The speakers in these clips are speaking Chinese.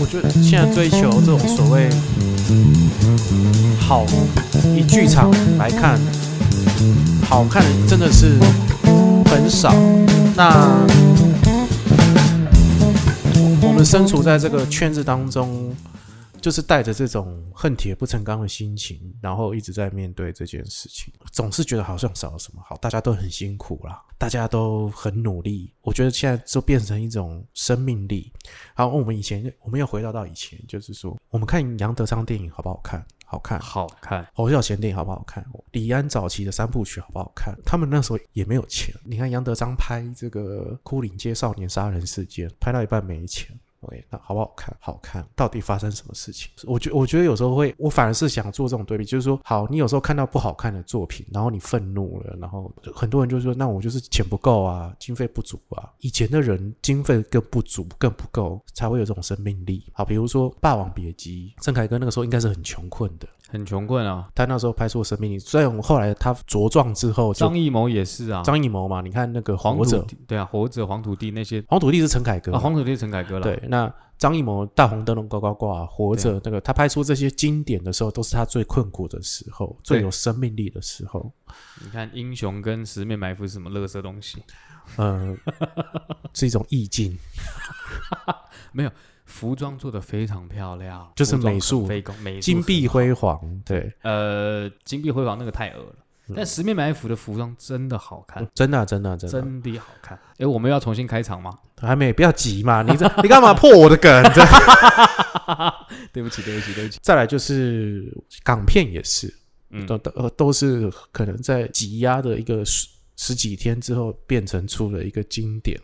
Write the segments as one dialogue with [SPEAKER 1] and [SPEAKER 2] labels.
[SPEAKER 1] 我觉得现在追求这种所谓好，以剧场来看，好看的真的是很少。那我们身处在这个圈子当中，就是带着这种恨铁不成钢的心情，然后一直在面对这件事情，总是觉得好像少了什么。好，大家都很辛苦啦，大家都很努力。我觉得现在就变成一种生命力。好，我们以前我们又回到到以前，就是说，我们看杨德昌电影好不好看？好看。
[SPEAKER 2] 好看，
[SPEAKER 1] 侯孝贤电影好不好看？李安早期的三部曲好不好看？他们那时候也没有钱。你看杨德昌拍这个《枯岭街少年杀人事件》，拍到一半没钱。OK，那好不好看？好看。到底发生什么事情？我觉我觉得有时候会，我反而是想做这种对比，就是说，好，你有时候看到不好看的作品，然后你愤怒了，然后很多人就说，那我就是钱不够啊，经费不足啊。以前的人经费更不足，更不够，才会有这种生命力。好，比如说《霸王别姬》，郑凯歌那个时候应该是很穷困的，
[SPEAKER 2] 很穷困啊。
[SPEAKER 1] 他那时候拍出了生命力。虽然我们后来他茁壮之后，
[SPEAKER 2] 张艺谋也是啊，
[SPEAKER 1] 张艺谋嘛，你看那个《
[SPEAKER 2] 黄对啊，活着黄土地那些
[SPEAKER 1] 黄土地是陈凯歌
[SPEAKER 2] 啊，黄土地是陈凯歌了，
[SPEAKER 1] 对，那张艺谋《大红灯笼高高挂》，活着那个他拍出这些经典的时候，都是他最困苦的时候，最有生命力的时候。
[SPEAKER 2] 你看英雄跟十面埋伏是什么垃圾东西？
[SPEAKER 1] 呃，是一种意境，没有
[SPEAKER 2] 服装做的非常漂亮，
[SPEAKER 1] 就是美术金碧辉煌。对，
[SPEAKER 2] 呃，金碧辉煌那个太恶了，但十面埋伏的服装真的好看，
[SPEAKER 1] 真的啊、真的啊、真的啊、
[SPEAKER 2] 真的好看。哎，我们要重新开场吗？
[SPEAKER 1] 还没，不要急嘛，你这你干嘛破我的梗？这
[SPEAKER 2] 对不起，对不起，对不起。
[SPEAKER 1] 再来就是港片也是，
[SPEAKER 2] 嗯，
[SPEAKER 1] 都都呃都是可能在挤压的一个十十几天之后，变成出了一个经典。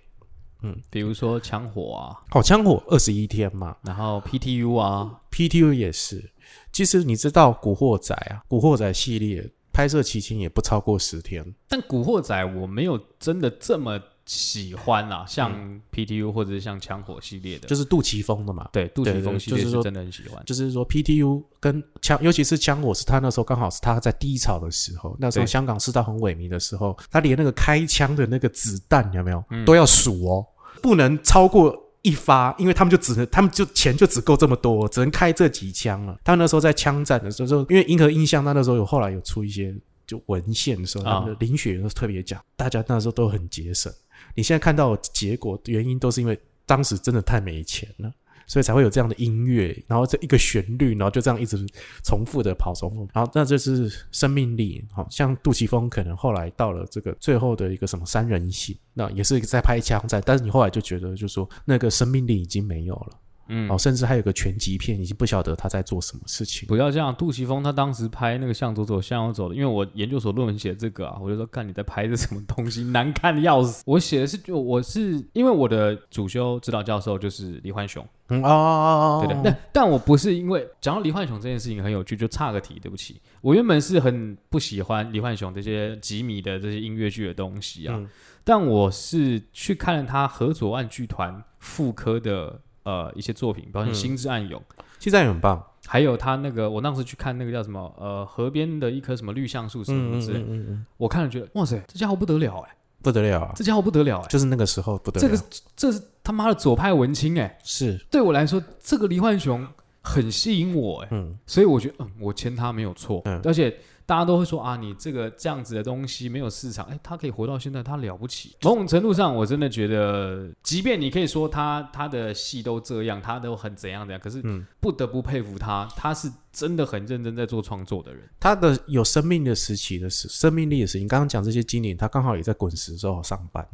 [SPEAKER 2] 嗯比如说枪火啊，
[SPEAKER 1] 好，枪火二十一天嘛，
[SPEAKER 2] 然后 PTU 啊
[SPEAKER 1] ，PTU 也是。其实你知道《古惑仔》啊，《古惑仔》系列拍摄期间也不超过十天。
[SPEAKER 2] 但古惑仔我没有真的这么喜欢啦，像 PTU 或者是像枪火系列的，
[SPEAKER 1] 嗯就是杜琪峰的嘛。
[SPEAKER 2] 对杜琪峰系列
[SPEAKER 1] 就是说
[SPEAKER 2] 是真的很喜欢。
[SPEAKER 1] 就是说 PTU 跟枪，尤其是枪火是他那时候刚好是他在低潮的时候，那时候香港市道很萎靡的时候，他连那个开枪的那个子弹有没有、
[SPEAKER 2] 嗯
[SPEAKER 1] 都要数哦，不能超过。一发，因为他们就只能，他们就钱就只够这么多，只能开这几枪了。他们那时候在枪战的时候，因为银河印象，他那时候有后来有出一些就文献的时候，
[SPEAKER 2] 啊
[SPEAKER 1] 他们的林雪都特别讲，大家那时候都很节省。你现在看到结果，原因都是因为当时真的太没钱了。所以才会有这样的音乐，然后这一个旋律，然后就这样一直重复的跑，重复，然后那这是生命力。好像杜琪峰可能后来到了这个最后的一个什么三人行，那也是在拍枪战，但是你后来就觉得，就说那个生命力已经没有了，
[SPEAKER 2] 嗯
[SPEAKER 1] 哦，，甚至还有个全集片，已经不晓得他在做什么事情。
[SPEAKER 2] 不要这样。杜琪峰他当时拍那个向左走向右走的，因为我研究所论文写这个啊，我就说看你在拍这什么东西，难看的要死。我写的是就我是因为我的主修指导教授就是李焕雄，
[SPEAKER 1] 嗯哦哦哦，
[SPEAKER 2] 对的。但但我不是因为讲到李焕雄这件事情很有趣，就差个题，对不起。我原本是很不喜欢李焕雄这些吉米的这些音乐剧的东西啊，
[SPEAKER 1] 嗯
[SPEAKER 2] 但我是去看了他何左岸剧团复科的呃一些作品，包括《
[SPEAKER 1] 嗯
[SPEAKER 2] 心之暗涌》
[SPEAKER 1] 心之暗涌很棒，
[SPEAKER 2] 还有他那个，我当时去看那个叫什么，呃，河边的一棵什么绿橡树什么之类，
[SPEAKER 1] 嗯嗯嗯，
[SPEAKER 2] 我看了觉得，哇塞，这家伙不得了哎、
[SPEAKER 1] 不得了啊，
[SPEAKER 2] 这家伙不得了哎、
[SPEAKER 1] 就是那个时候不得了，
[SPEAKER 2] 这个这是他妈的左派文青哎、
[SPEAKER 1] 是。
[SPEAKER 2] 对我来说，这个黎焕雄很吸引我哎、
[SPEAKER 1] 嗯
[SPEAKER 2] 所以我觉得，嗯，我签他没有错，
[SPEAKER 1] 嗯
[SPEAKER 2] 而且大家都会说啊，你这个这样子的东西没有市场，哎，他可以活到现在，他了不起。某种程度上，我真的觉得，即便你可以说他他的戏都这样，他都很怎样怎样，可是
[SPEAKER 1] 嗯，
[SPEAKER 2] 不得不佩服他，他是真的很认真在做创作的人。
[SPEAKER 1] 他的有生命的时期的时，生命力的时期，你刚刚讲这些经典，他刚好也在滚石的时候上班。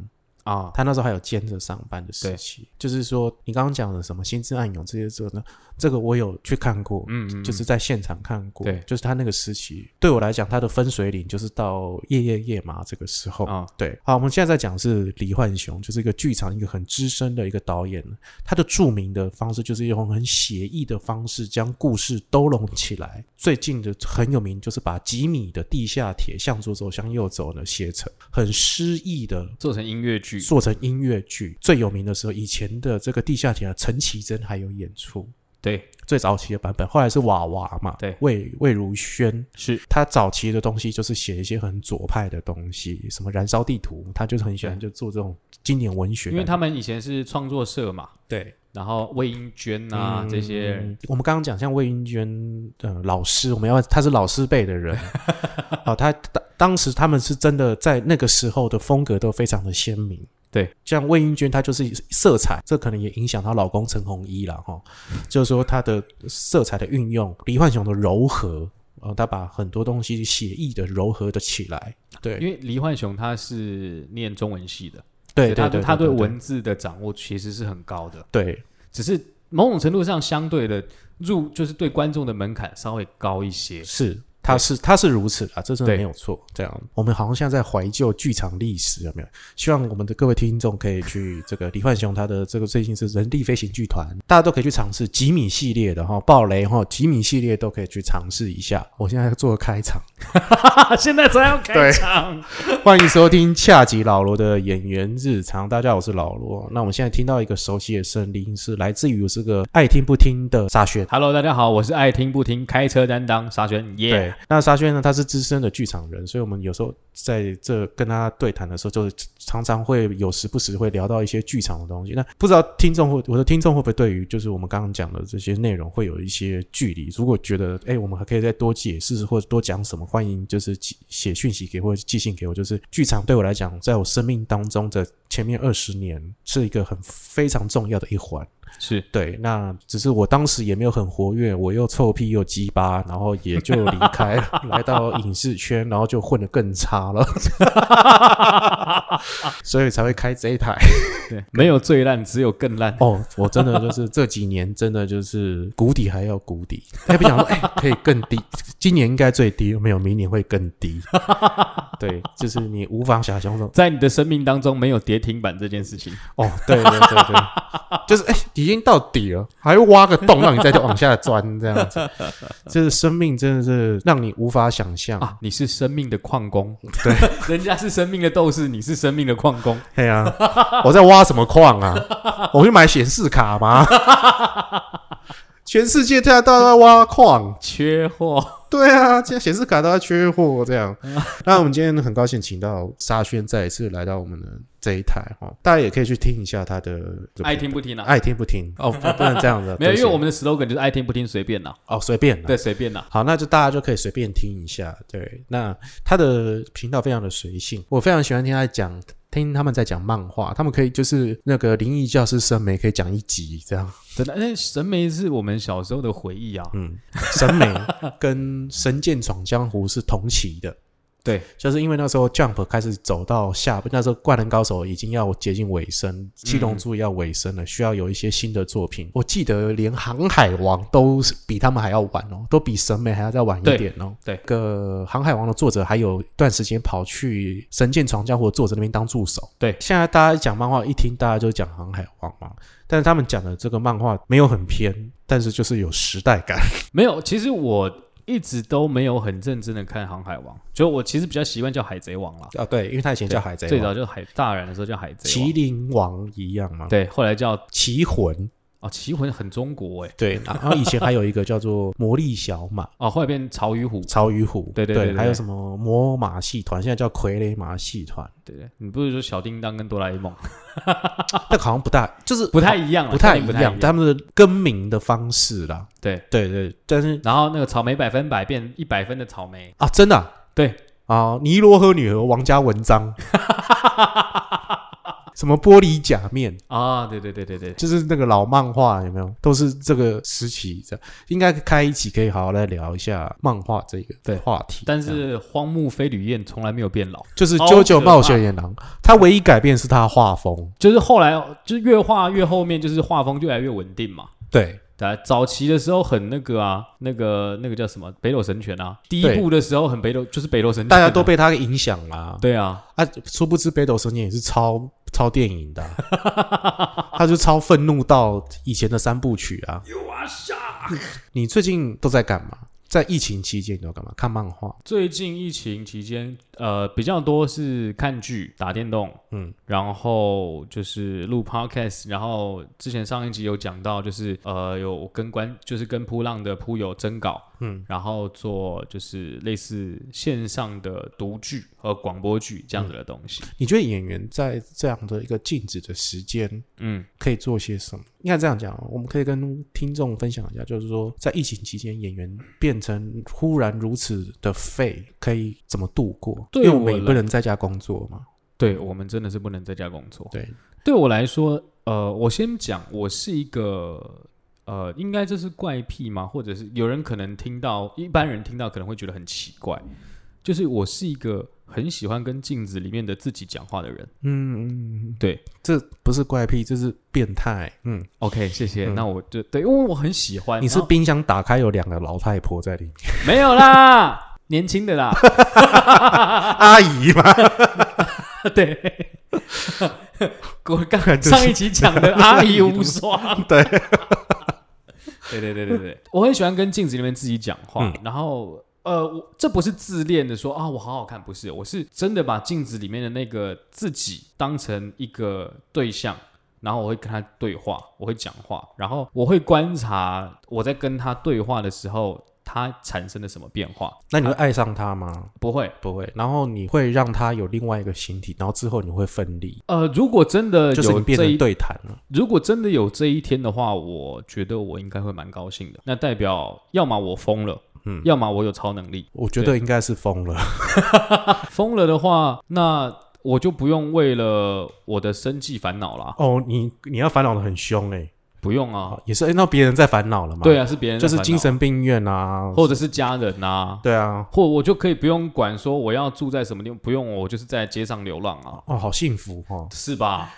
[SPEAKER 2] 啊，
[SPEAKER 1] 他那时候还有兼着上班的时期，就是说你刚刚讲的什么《心之暗涌》这些这个呢，这个我有去看过，
[SPEAKER 2] 嗯，嗯
[SPEAKER 1] 就是在现场看过，
[SPEAKER 2] 对。
[SPEAKER 1] 就是他那个时期，对我来讲，他的分水岭就是到夜夜夜麻这个时候。
[SPEAKER 2] 啊，
[SPEAKER 1] 对，好，我们现在在讲是李焕雄，就是一个剧场一个很资深的一个导演，他的著名的方式就是用很写意的方式将故事兜拢起来。最近的很有名就是把吉米的地下铁向左走向右走呢写成很诗意的
[SPEAKER 2] 做成音乐剧，
[SPEAKER 1] 做成音乐剧。最有名的时候，以前的这个地下铁啊，陈绮贞还有演出。
[SPEAKER 2] 对，
[SPEAKER 1] 最早期的版本，后来是娃娃嘛，
[SPEAKER 2] 对。
[SPEAKER 1] 魏魏如萱，
[SPEAKER 2] 是。
[SPEAKER 1] 他早期的东西就是写一些很左派的东西，什么燃烧地图，他就是很喜欢就做这种经典文学，
[SPEAKER 2] 因为他们以前是创作社嘛，
[SPEAKER 1] 对
[SPEAKER 2] 然后魏英娟啊、这些，
[SPEAKER 1] 嗯我们刚刚讲像魏英娟呃老师，我们要他是老师辈的人，哦，他当当时他们是真的在那个时候的风格都非常的鲜明。
[SPEAKER 2] 对，
[SPEAKER 1] 像魏英娟，她就是色彩，这可能也影响她老公陈鸿一了哈。就是说她的色彩的运用，黎焕雄的柔和，呃，他把很多东西写意的柔和的起来。对，
[SPEAKER 2] 因为黎焕雄他是念中文系的，
[SPEAKER 1] 对他对，
[SPEAKER 2] 他对文字的掌握其实是很高的，
[SPEAKER 1] 对。
[SPEAKER 2] 只是某种程度上相对的入就是对观众的门槛稍微高一些。
[SPEAKER 1] 是，他是他是如此啊，这真的没有错。这样，我们好像现在在怀旧剧场历史，有没有？希望我们的各位听众可以去这个李焕雄他的这个最近是人力飞行剧团，大家都可以去尝试吉米系列的哈，暴雷哈，吉米系列都可以去尝试一下。我现在做个开场，
[SPEAKER 2] 现在才要开场，
[SPEAKER 1] 欢迎收听恰吉老罗的演员日常。大家好，我是老罗。那我们现在听到一个熟悉的声音，是来自于这个爱听不听的沙宣。
[SPEAKER 2] Hello，大家好，我是爱听不听开车担当沙宣，耶、
[SPEAKER 1] 那沙宣呢，他是资深的剧场人，所以我们有时候在这跟他对谈的时候，就是常常会有时不时会聊到一些剧场的东西。那不知道听众会我的听众会不会对于就是我们刚刚讲的这些内容会有一些距离？如果觉得哎，我们还可以再多解释或者多讲什么，欢迎就是写讯息给或者寄信给我。就是剧场对我来讲，在我生命当中的前面二十年是一个很非常重要的一环。
[SPEAKER 2] 是
[SPEAKER 1] 对，那只是我当时也没有很活跃，我又臭屁又鸡巴，然后也就离开了，来到影视圈，然后就混得更差了，所以才会开这一台。
[SPEAKER 2] 对，没有最烂，只有更烂。
[SPEAKER 1] 哦，我真的就是这几年真的就是谷底还要谷底，还不想说哎、可以更低，今年应该最低，没有明年会更低。对，就是你无法想象说
[SPEAKER 2] 在你的生命当中没有跌停板这件事情，
[SPEAKER 1] 哦，对对对对，就是哎、已经到底了，还会挖个洞让你再往下钻，这样子，这生命真的是让你无法想象。
[SPEAKER 2] 啊，你是生命的矿工，
[SPEAKER 1] 对，
[SPEAKER 2] 人家是生命的斗士，你是生命的矿工，
[SPEAKER 1] 对啊、我在挖什么矿啊？我去买显示卡吗？全世界大家都在挖矿，
[SPEAKER 2] 缺货。
[SPEAKER 1] 对啊，现在显示卡都在缺货，这样。那我们今天很高兴请到沙宣再一次来到我们的这一台哈，大家也可以去听一下他的这个
[SPEAKER 2] 爱听不听啊？
[SPEAKER 1] 爱听不听哦，不不能这样的，
[SPEAKER 2] 没有，因为我们的 slogan 就是爱听不听随便啦。
[SPEAKER 1] 哦随便啦
[SPEAKER 2] 对，随便啦。
[SPEAKER 1] 好，那就大家就可以随便听一下。对，那他的频道非常的随性，我非常喜欢听他讲，听他们在讲漫画，他们可以就是那个灵异教师审美可以讲一集这样。
[SPEAKER 2] 真的，那神眉是我们小时候的回忆啊。
[SPEAKER 1] 嗯，审美跟《神剑闯江湖》是同期的。
[SPEAKER 2] 对，
[SPEAKER 1] 就是因为那时候 Jump 开始走到下，那时候《灌篮高手》已经要接近尾声，《七龙珠》也要尾声了，需要有一些新的作品。我记得连《航海王》都是比他们还要晚哦，都比审美还要再晚一
[SPEAKER 2] 对
[SPEAKER 1] 点哦。
[SPEAKER 2] 对
[SPEAKER 1] 个《航海王》的作者还有一段时间跑去《神剑闯江湖》的作者那边当助手。
[SPEAKER 2] 对
[SPEAKER 1] 现在大家讲漫画，一听大家就讲《航海王》嘛，但是他们讲的这个漫画没有很偏，但是就是有时代感。
[SPEAKER 2] 没有，其实我一直都没有很认真的看《航海王》，就我其实比较习惯叫《海贼王》啦。
[SPEAKER 1] 啊，对，因为他以前叫海贼
[SPEAKER 2] 最，早就是海大人的时候叫海贼王。
[SPEAKER 1] 麒，麟王一样嘛，
[SPEAKER 2] 对，后来叫
[SPEAKER 1] 奇魂，
[SPEAKER 2] 哦奇魂很中国哎，
[SPEAKER 1] 对，然后以前还有一个叫做魔力小马、
[SPEAKER 2] 哦后来变潮与虎，
[SPEAKER 1] 曹与虎，
[SPEAKER 2] 对对对对
[SPEAKER 1] 还有什么魔马戏团，现在叫傀儡马戏团，
[SPEAKER 2] 对对，你不是说小叮当跟哆啦 A 梦？
[SPEAKER 1] 那个好像不大，就是
[SPEAKER 2] 不太一样啦，
[SPEAKER 1] 不太一样，他们的更名的方式啦，
[SPEAKER 2] 对，
[SPEAKER 1] 对对，但是
[SPEAKER 2] 然后那个草莓百分百变一百分的草莓，
[SPEAKER 1] 啊，真的啊？
[SPEAKER 2] 对，
[SPEAKER 1] 啊，尼罗河女和王家文章，什么玻璃假面，
[SPEAKER 2] 啊，对对对对对，
[SPEAKER 1] 就是那个老漫画有没有？都是这个时期这样，应该开一期可以好好来聊一下漫画这个
[SPEAKER 2] 对
[SPEAKER 1] 话题。
[SPEAKER 2] 但是荒木飞吕彦从来没有变老，
[SPEAKER 1] 就是
[SPEAKER 2] 好《
[SPEAKER 1] 九九冒险野狼》，他唯一改变是他的画风。
[SPEAKER 2] 就是后来就是越画越后面，就是画风越来越稳定嘛。
[SPEAKER 1] 对，
[SPEAKER 2] 对，早期的时候很那个啊，那个那个叫什么北斗神拳啊，第一部的时候很北斗，就是北斗神拳啊、
[SPEAKER 1] 大家都被他影响啦。
[SPEAKER 2] 对啊，
[SPEAKER 1] 啊，殊不知北斗神拳也是超超电影的啊、他就超愤怒到以前的三部曲啊。你最近都在干嘛？在疫情期间你都干嘛？看漫画。
[SPEAKER 2] 最近疫情期间，呃，比较多是看剧、打电动，
[SPEAKER 1] 嗯，
[SPEAKER 2] 然后就是录 podcast，然后之前上一集有讲到，就是呃有跟关，就是跟扑浪的扑友征稿，
[SPEAKER 1] 嗯，
[SPEAKER 2] 然后做就是类似线上的读剧和广播剧这样子的东西。
[SPEAKER 1] 你觉得演员在这样的一个静止的时间
[SPEAKER 2] 嗯
[SPEAKER 1] 可以做些什么？应该这样讲，我们可以跟听众分享一下，就是说在疫情期间，演员变成忽然如此的废，可以怎么度过？
[SPEAKER 2] 对我
[SPEAKER 1] 因为我们也不能在家工作嘛。
[SPEAKER 2] 对我们真的是不能在家工作。
[SPEAKER 1] 对，
[SPEAKER 2] 对我来说，呃，我先讲，我是一个。呃，应该这是怪癖吗？或者是有人可能听到，一般人听到可能会觉得很奇怪。就是我是一个很喜欢跟镜子里面的自己讲话的人。
[SPEAKER 1] 嗯嗯，
[SPEAKER 2] 对，
[SPEAKER 1] 这不是怪癖，这是变态。嗯
[SPEAKER 2] ，OK，谢谢。
[SPEAKER 1] 嗯
[SPEAKER 2] 那我就对，因为我很喜欢。
[SPEAKER 1] 你是冰箱打开有两个老太婆在里面，
[SPEAKER 2] 没有啦，年轻的啦。
[SPEAKER 1] 阿姨嘛，
[SPEAKER 2] 对，我刚
[SPEAKER 1] 就是
[SPEAKER 2] 上一集讲的阿姨无双。
[SPEAKER 1] 对，
[SPEAKER 2] 对对对对对，我很喜欢跟镜子里面自己讲话，
[SPEAKER 1] 嗯
[SPEAKER 2] 然后呃，我这不是自恋的说啊，我好好看，不是，我是真的把镜子里面的那个自己当成一个对象。然后我会跟他对话，我会讲话，然后我会观察我在跟他对话的时候，他产生了什么变化。
[SPEAKER 1] 那你会爱上它吗？
[SPEAKER 2] 不会，
[SPEAKER 1] 不会，然后你会让它有另外一个形体，然后之后你会分离，
[SPEAKER 2] 呃，如果真的
[SPEAKER 1] 就是变成
[SPEAKER 2] 有这一
[SPEAKER 1] 对谈了。
[SPEAKER 2] 如果真的有这一天的话，我觉得我应该会蛮高兴的。那代表要么我疯了，
[SPEAKER 1] 嗯
[SPEAKER 2] 要么我有超能力。
[SPEAKER 1] 我觉得应该是疯了。
[SPEAKER 2] 疯了的话，那我就不用为了我的生计烦恼啦。
[SPEAKER 1] 哦，你你要烦恼的很凶哎、
[SPEAKER 2] 不用啊，
[SPEAKER 1] 也是哎那别人在烦恼了嘛？
[SPEAKER 2] 对啊，是别人
[SPEAKER 1] 就是精神病院啊，
[SPEAKER 2] 或者是家人啊，
[SPEAKER 1] 对啊，
[SPEAKER 2] 或我就可以不用管说我要住在什么地方，不用我就是在街上流浪啊，
[SPEAKER 1] 哦，好幸福哦。
[SPEAKER 2] 是吧？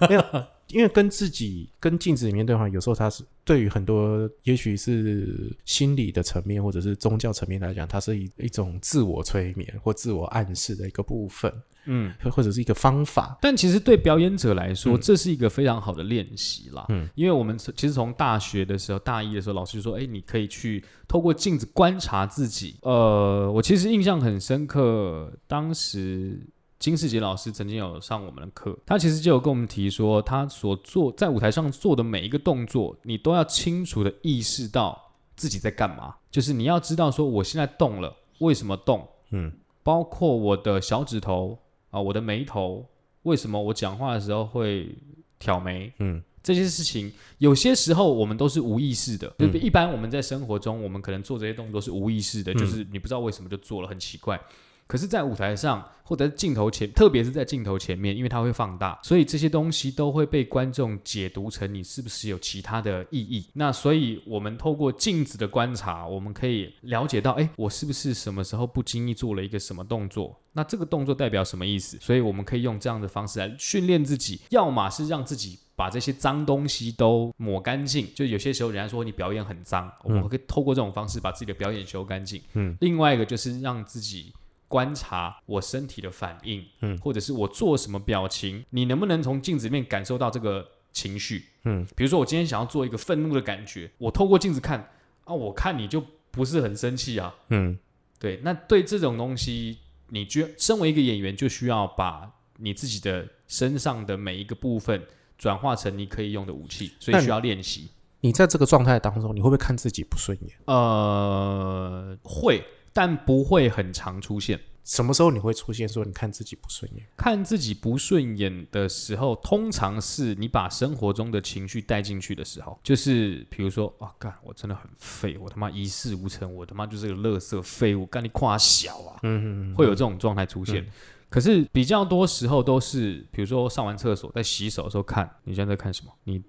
[SPEAKER 1] 因为跟自己跟镜子里面对话，有时候它是对于很多也许是心理的层面或者是宗教层面来讲，它是一一种自我催眠或自我暗示的一个部分，
[SPEAKER 2] 嗯。
[SPEAKER 1] 或或者是一个方法。
[SPEAKER 2] 但其实对表演者来说，
[SPEAKER 1] 嗯
[SPEAKER 2] 这是一个非常好的练习啦。
[SPEAKER 1] 嗯，
[SPEAKER 2] 因为我们其实从大学的时候，大一的时候，老师就说：“哎，你可以去透过镜子观察自己。”呃，我其实印象很深刻，当时金世杰老师曾经有上我们的课，他其实就有跟我们提说，他所做在舞台上做的每一个动作，你都要清楚的意识到自己在干嘛，就是你要知道说我现在动了，为什么动？
[SPEAKER 1] 嗯
[SPEAKER 2] 包括我的小指头啊、我的眉头，为什么我讲话的时候会挑眉？
[SPEAKER 1] 嗯
[SPEAKER 2] 这些事情有些时候我们都是无意识的，对不对？
[SPEAKER 1] 嗯
[SPEAKER 2] 一般我们在生活中，我们可能做这些动作是无意识的，
[SPEAKER 1] 嗯
[SPEAKER 2] 就是你不知道为什么就做了，很奇怪。可是，在舞台上或者镜头前，特别是在镜头前面，因为它会放大，所以这些东西都会被观众解读成你是不是有其他的意义。那所以，我们透过镜子的观察，我们可以了解到，哎，我是不是什么时候不经意做了一个什么动作？那这个动作代表什么意思？所以我们可以用这样的方式来训练自己，要么是让自己把这些脏东西都抹干净，就有些时候人家说你表演很脏，我们可以透过这种方式把自己的表演修干净。
[SPEAKER 1] 嗯，
[SPEAKER 2] 另外一个就是让自己观察我身体的反应，
[SPEAKER 1] 嗯
[SPEAKER 2] 或者是我做什么表情，你能不能从镜子里面感受到这个情绪？
[SPEAKER 1] 嗯，
[SPEAKER 2] 比如说我今天想要做一个愤怒的感觉，我透过镜子看啊，我看你就不是很生气啊，
[SPEAKER 1] 嗯
[SPEAKER 2] 对，那对这种东西，你就身为一个演员，就需要把你自己的身上的每一个部分转化成你可以用的武器，所以需要练习。
[SPEAKER 1] 你在这个状态当中，你会不会看自己不顺眼？
[SPEAKER 2] 呃，会，但不会很常出现。
[SPEAKER 1] 什么时候你会出现说你看自己不顺眼？
[SPEAKER 2] 看自己不顺眼的时候，通常是你把生活中的情绪带进去的时候，就是比如说啊，干我真的很废，我他妈一事无成，我他妈就是个垃圾废物，干你夸小啊，
[SPEAKER 1] 嗯
[SPEAKER 2] 会有这种状态出现。可是比较多时候都是，比如说上完厕所在洗手的时候看，你现在在看什么？你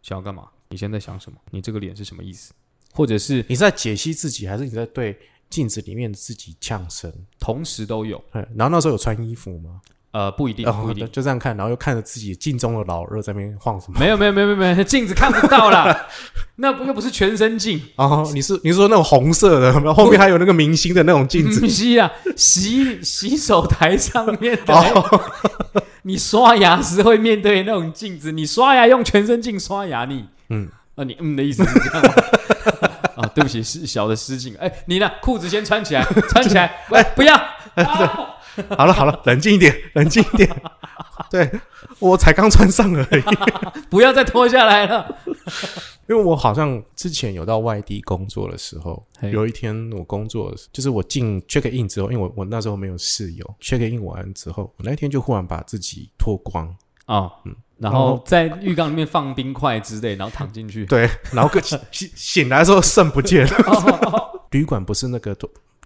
[SPEAKER 2] 想要干嘛？你现在在想什么？你这个脸是什么意思？或者是
[SPEAKER 1] 你是在解析自己，还是你在对镜子里面自己呛声？
[SPEAKER 2] 同时都有？
[SPEAKER 1] 嗯，然后那时候有穿衣服吗？
[SPEAKER 2] 呃，不一定，不一定。
[SPEAKER 1] 就这样看，然后又看着自己镜中的老二在那边晃什么？
[SPEAKER 2] 没有没有没有没有，镜子看不到啦，那不又不是全身镜，
[SPEAKER 1] 哦，你是你是说那种红色的，然后后面还有那个明星的那种镜子？
[SPEAKER 2] 不是啊，洗洗手台上面的，
[SPEAKER 1] 哦，
[SPEAKER 2] 你刷牙时会面对那种镜子，你刷牙用全身镜刷牙，你
[SPEAKER 1] 嗯，
[SPEAKER 2] 啊，你嗯的意思是这样吗？啊，对不起，是小的失敬。哎，你呢？裤子先穿起来，穿起来，喂，不要。啊
[SPEAKER 1] 好了好了，冷静一点，冷静一点。对我才刚穿上而已。
[SPEAKER 2] 不要再脱下来了。
[SPEAKER 1] 因为我好像之前有到外地工作的时候，有一天我工作就是我进 check in 之后，因为我我那时候没有室友，check in 完之后，我那天就忽然把自己脱光，
[SPEAKER 2] 哦，嗯，然
[SPEAKER 1] 然后
[SPEAKER 2] 后在浴缸里面放冰块之类，然后躺进去。
[SPEAKER 1] 对，然后个醒 醒来的时候肾不见了。
[SPEAKER 2] 哦
[SPEAKER 1] 旅馆不是那个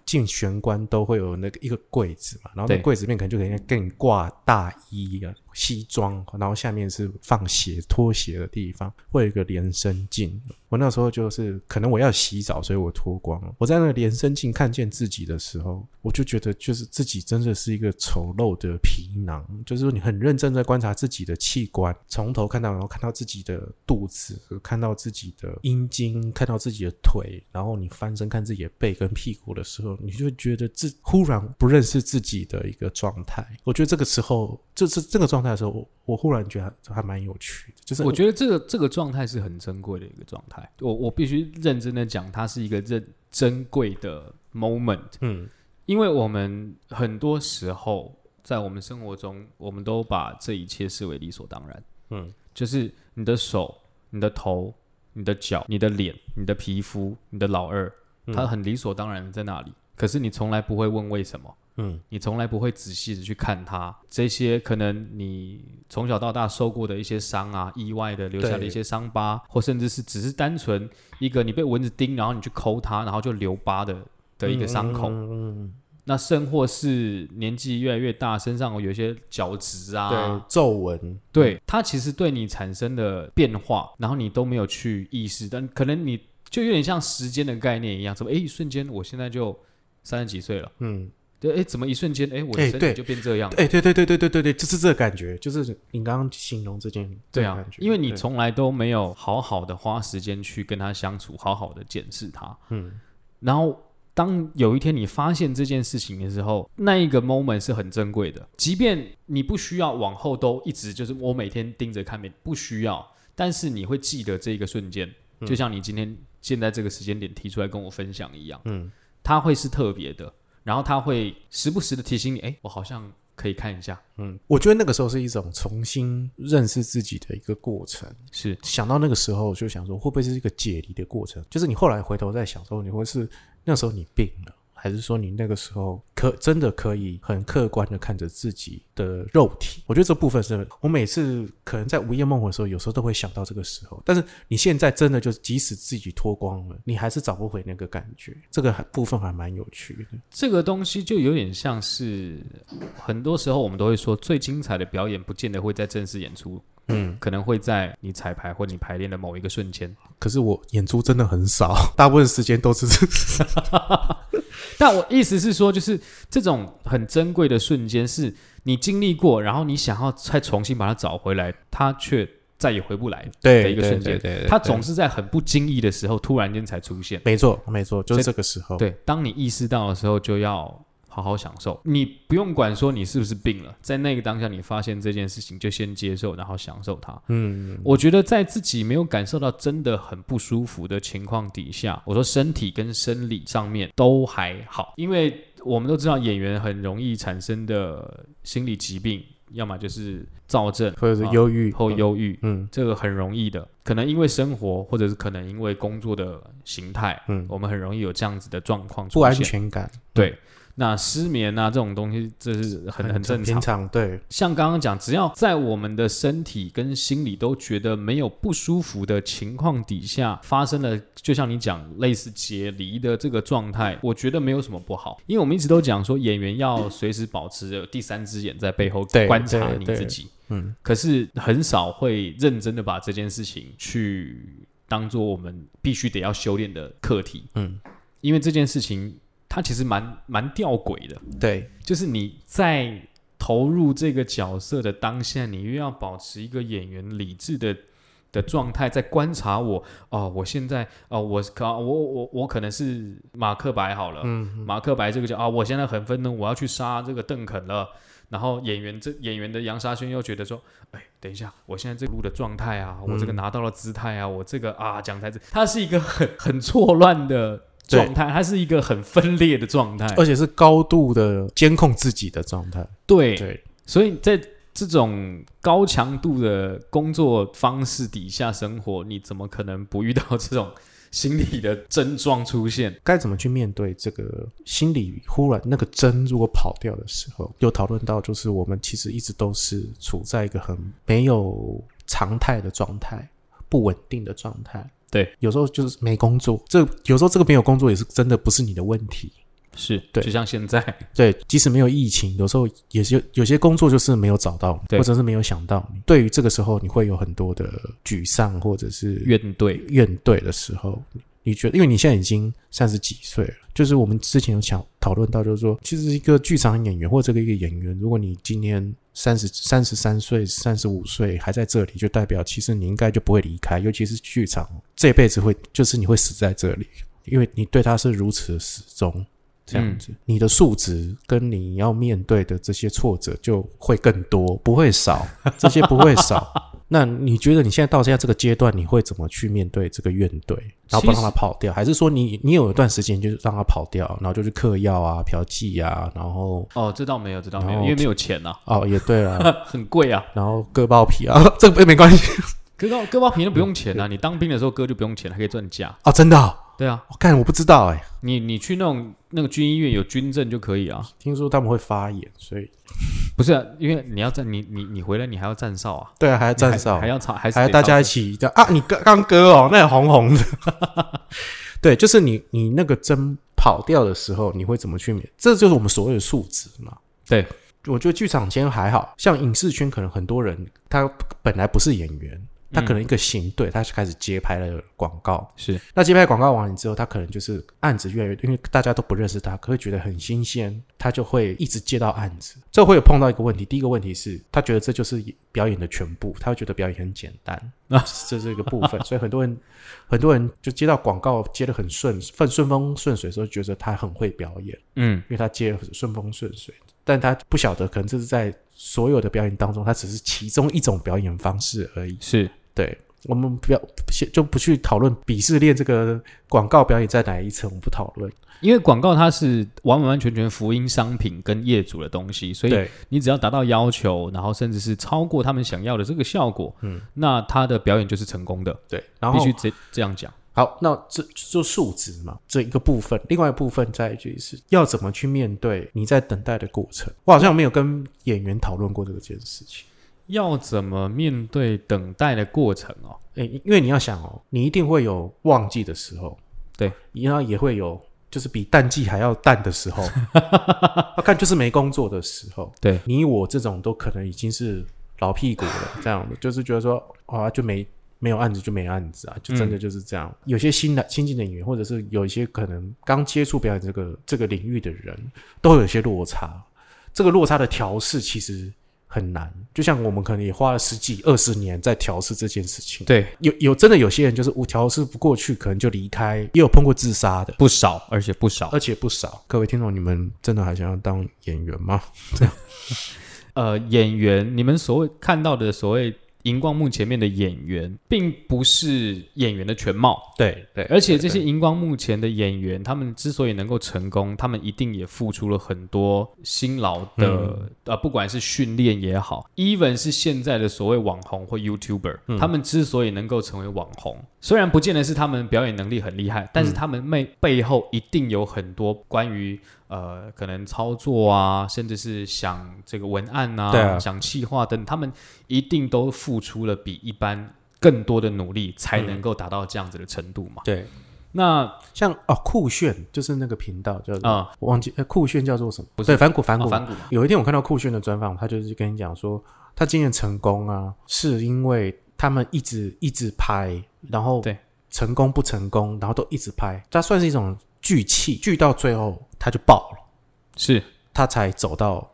[SPEAKER 1] 进玄关都会有那个一个柜子嘛，然后那
[SPEAKER 2] 对
[SPEAKER 1] 柜子里面可能就给人给你挂大衣啊、西装，然后下面是放鞋、拖鞋的地方，会有一个连身镜。我那时候就是可能我要洗澡，所以我脱光了。我在那个连身镜看见自己的时候，我就觉得就是自己真的是一个丑陋的皮囊，就是说你很认真在观察自己的器官，从头看到，然后看到自己的肚子，看到自己的阴茎，看到自己的腿，然后你翻身看自己的背跟屁股的时候，你就觉得自忽然不认识自己的一个状态。我觉得这个时候，就是这个状态的时候，我我忽然觉得还还蛮有趣的，就是
[SPEAKER 2] 我觉得这个这个状态是很珍贵的一个状态。我我必须认真的讲，它是一个认珍贵的 moment，
[SPEAKER 1] 嗯。
[SPEAKER 2] 因为我们很多时候在我们生活中，我们都把这一切视为理所当然。
[SPEAKER 1] 嗯。
[SPEAKER 2] 就是你的手、你的头、你的脚、你的脸、你的皮肤、你的老二，
[SPEAKER 1] 嗯。
[SPEAKER 2] 它很理所当然的在那里。可是你从来不会问为什么，
[SPEAKER 1] 嗯
[SPEAKER 2] 你从来不会仔细的去看它。这些可能你从小到大受过的一些伤啊，意外的留下的一些伤疤，或甚至是只是单纯一个你被蚊子叮，然后你去抠它，然后就留疤的的一个伤口。
[SPEAKER 1] 嗯嗯
[SPEAKER 2] 那甚或是年纪越来越大，身上有一些角质啊，
[SPEAKER 1] 对，皱纹，
[SPEAKER 2] 对它其实对你产生的变化，然后你都没有去意识，但可能你就有点像时间的概念一样，怎么哎一瞬间我现在就三十几岁了，
[SPEAKER 1] 嗯。
[SPEAKER 2] 对，哎怎么一瞬间哎我身体就变这样？
[SPEAKER 1] 哎、对对对对对对对，就是这个感觉，就是你刚刚形容这件，
[SPEAKER 2] 对啊因为你
[SPEAKER 1] 对
[SPEAKER 2] 从来都没有好好的花时间去跟他相处，好好的检视他，
[SPEAKER 1] 嗯
[SPEAKER 2] 然后。当有一天你发现这件事情的时候，那一个 moment 是很珍贵的。即便你不需要往后都一直就是我每天盯着看，面不需要，但是你会记得这一个瞬间，就像你今天现在这个时间点提出来跟我分享一样，
[SPEAKER 1] 嗯
[SPEAKER 2] 它会是特别的，然后他会时不时的提醒你，哎，我好像可以看一下，
[SPEAKER 1] 嗯，我觉得那个时候是一种重新认识自己的一个过程。
[SPEAKER 2] 是
[SPEAKER 1] 想到那个时候，就想说会不会是一个解离的过程？就是你后来回头再想说，你会是那时候你病了，还是说你那个时候可真的可以很客观的看着自己的肉体？我觉得这部分是我每次可能在午夜梦回的时候，有时候都会想到这个时候。但是你现在真的就是，即使自己脱光了，你还是找不回那个感觉。这个部分还蛮有趣的。
[SPEAKER 2] 这个东西就有点像是，很多时候我们都会说，最精彩的表演不见得会在正式演出，
[SPEAKER 1] 嗯，
[SPEAKER 2] 可能会在你彩排或你排练的某一个瞬间。
[SPEAKER 1] 可是我演出真的很少，大部分时间都是
[SPEAKER 2] 但我意思是说，就是这种很珍贵的瞬间，是你经历过，然后你想要再重新把它找回来，它却再也回不来的
[SPEAKER 1] 对
[SPEAKER 2] 一个瞬间。
[SPEAKER 1] 对
[SPEAKER 2] 它总是在很不经意的时候，突然间才出现。
[SPEAKER 1] 没错没错，就是这个时候。
[SPEAKER 2] 对，当你意识到的时候，就要好好享受。你不用管说你是不是病了，在那个当下，你发现这件事情，就先接受，然后享受它。
[SPEAKER 1] 嗯，
[SPEAKER 2] 我觉得在自己没有感受到真的很不舒服的情况底下，我说身体跟生理上面都还好，因为我们都知道演员很容易产生的心理疾病，要么就是躁症
[SPEAKER 1] 或者是忧郁。
[SPEAKER 2] 或忧郁，
[SPEAKER 1] 嗯。
[SPEAKER 2] 这个很容易的，可能因为生活，或者是可能因为工作的形态，
[SPEAKER 1] 嗯，
[SPEAKER 2] 我们很容易有这样子的状况出
[SPEAKER 1] 不安。全感，
[SPEAKER 2] 对，那失眠啊这种东西，这是很很正常。
[SPEAKER 1] 平常。对，
[SPEAKER 2] 像刚刚讲，只要在我们的身体跟心理都觉得没有不舒服的情况底下发生了，就像你讲类似解离的这个状态，我觉得没有什么不好，因为我们一直都讲说演员要随时保持着第三只眼在背后观察你自己，
[SPEAKER 1] 嗯。
[SPEAKER 2] 可是很少会认真的把这件事情去当做我们必须得要修炼的课题，
[SPEAKER 1] 嗯，
[SPEAKER 2] 因为这件事情它其实蛮蛮吊诡的。
[SPEAKER 1] 对，
[SPEAKER 2] 就是你在投入这个角色的当下，你又要保持一个演员理智的的状态，在观察我哦，我现在哦，我可我我我可能是马克白好了，
[SPEAKER 1] 嗯
[SPEAKER 2] 马克白这个叫啊，我现在很愤怒，我要去杀这个邓肯了。然后演员这演员的杨沙轩又觉得说，哎，等一下，我现在这个录的状态啊，我这个
[SPEAKER 1] 嗯
[SPEAKER 2] 拿到了姿态啊，我这个啊讲台词，它是一个很很错乱的状态，它是一个很分裂的状态。
[SPEAKER 1] 而且是高度的监控自己的状态，
[SPEAKER 2] 对，
[SPEAKER 1] 对，
[SPEAKER 2] 所以在这种高强度的工作方式底下生活，你怎么可能不遇到这种心理的症状出现？
[SPEAKER 1] 该怎么去面对这个心理忽然那个针如果跑掉的时候？有讨论到，就是我们其实一直都是处在一个很没有常态的状态，不稳定的状态。
[SPEAKER 2] 对，
[SPEAKER 1] 有时候就是没工作，这有时候这个没有工作也是真的不是你的问题。
[SPEAKER 2] 是
[SPEAKER 1] 对。
[SPEAKER 2] 就像现在，
[SPEAKER 1] 对，即使没有疫情，有时候也是有些工作就是没有找到你，或者是没有想到你。对于这个时候，你会有很多的沮丧，或者是
[SPEAKER 2] 怨怼，
[SPEAKER 1] 怨怼的时候，你觉得，因为你现在已经三十几岁了，就是我们之前有想讨论到，就是说，其实一个剧场演员或者这个一个演员，如果你今年三十三十三岁、三十五岁还在这里，就代表其实你应该就不会离开，尤其是剧场，这辈子会就是你会死在这里，因为你对他是如此的始终。这样子，你的数值跟你要面对的这些挫折就会更多，不会少，这些不会少。那你觉得你现在到现在这个阶段，你会怎么去面对这个怨怼，然后不让他跑掉？还是说你你有一段时间就是让他跑掉，然后就去嗑药啊、嫖妓啊，然后
[SPEAKER 2] 哦，这倒没有，这倒没有，因为没有钱呐、
[SPEAKER 1] 哦也对啊，
[SPEAKER 2] 很贵啊。
[SPEAKER 1] 然后割包皮啊，这个没关系。
[SPEAKER 2] 割包割包皮都不用钱啊，你当兵的时候割就不用钱，还可以赚价。
[SPEAKER 1] 啊，真的、哦，
[SPEAKER 2] 对啊，
[SPEAKER 1] 我看我不知道哎、
[SPEAKER 2] 你你去那种那个军医院有军证就可以啊。
[SPEAKER 1] 听说他们会发炎，所以
[SPEAKER 2] 不是、啊，因为你要站你你你回来你还要站哨啊，
[SPEAKER 1] 对啊，还要站哨，
[SPEAKER 2] 还要吵，还
[SPEAKER 1] 要大家一起的啊！你刚刚割哦，那红红的。对，就是你你那个针跑掉的时候，你会怎么去免？这就是我们所谓的数值嘛。
[SPEAKER 2] 对，
[SPEAKER 1] 我觉得剧场间还好像影视圈，可能很多人他本来不是演员，他可能一个行队，他就开始接拍了广告。
[SPEAKER 2] 是。
[SPEAKER 1] 那接拍广告完了之后，他可能就是案子越来越，因为大家都不认识他，可会觉得很新鲜，他就会一直接到案子。这会有碰到一个问题，第一个问题是他觉得这就是表演的全部，他会觉得表演很简单
[SPEAKER 2] 啊
[SPEAKER 1] 这是一个部分，所以很多人 很多人就接到广告接的很顺顺顺风顺水的时候，觉得他很会表演，
[SPEAKER 2] 嗯。
[SPEAKER 1] 因为他接的很顺风顺水，但他不晓得可能这是在所有的表演当中，它只是其中一种表演方式而已。
[SPEAKER 2] 是
[SPEAKER 1] 对我们不要先就不去讨论鄙视链这个广告表演在哪一层，我们不讨论。
[SPEAKER 2] 因为广告它是完完全全福音商品跟业主的东西，所以你只要达到要求，然后甚至是超过他们想要的这个效果，嗯，那他的表演就是成功的，
[SPEAKER 1] 对，然后
[SPEAKER 2] 必须这这样讲。
[SPEAKER 1] 好，那这就数值嘛，这一个部分，另外一部分在于就是要怎么去面对你在等待的过程。我好像没有跟演员讨论过这个件事情。
[SPEAKER 2] 要怎么面对等待的过程哦？
[SPEAKER 1] 诶，因为你要想哦，你一定会有忘记的时候，
[SPEAKER 2] 对，
[SPEAKER 1] 然后也会有就是比淡季还要淡的时候，要看就是没工作的时候。
[SPEAKER 2] 对
[SPEAKER 1] 你我这种都可能已经是老屁股了，这样的就是觉得说啊，就没没有案子就没案子啊，就真的就是这样。有些新的新进的演员，或者是有一些可能刚接触表演这个这个领域的人，都会有一些落差。这个落差的调试其实很难，就像我们可能也花了十几二十年在调试这件事情。
[SPEAKER 2] 对，
[SPEAKER 1] 有有真的有些人就是无调试不过去，可能就离开，也有碰过自杀的，
[SPEAKER 2] 不少，而且不少。
[SPEAKER 1] 而且不少。各位听众，你们真的还想要当演员吗？
[SPEAKER 2] 呃，演员，你们所谓看到的所谓荧光幕前面的演员，并不是演员的全貌。
[SPEAKER 1] 对对
[SPEAKER 2] 而且这些荧光幕前的演员，他们之所以能够成功，他们一定也付出了很多辛劳的，
[SPEAKER 1] 嗯。
[SPEAKER 2] 呃，不管是训练也好，even 是现在的所谓网红或 YouTuber，、他
[SPEAKER 1] 嗯。
[SPEAKER 2] 们之所以能够成为网红，虽然不见得是他们表演能力很厉害，
[SPEAKER 1] 嗯
[SPEAKER 2] 但是他们背背后一定有很多关于呃可能操作啊，甚至是想这个文案啊，想企划等，他们一定都付出了比一般更多的努力，才能够达到这样子的程度嘛。
[SPEAKER 1] 对，
[SPEAKER 2] 那
[SPEAKER 1] 像哦酷炫就是那个频道叫做、
[SPEAKER 2] 啊
[SPEAKER 1] 我忘记、呃、酷炫叫做什么？对，反骨反骨。
[SPEAKER 2] 哦反骨
[SPEAKER 1] 有一天我看到酷炫的专访，他就是跟你讲说，他今年成功啊，是因为他们一直一直拍，然后
[SPEAKER 2] 对
[SPEAKER 1] 成功不成功，然后都一直拍，他算是一种聚气，聚到最后他就爆了，
[SPEAKER 2] 是
[SPEAKER 1] 他才走到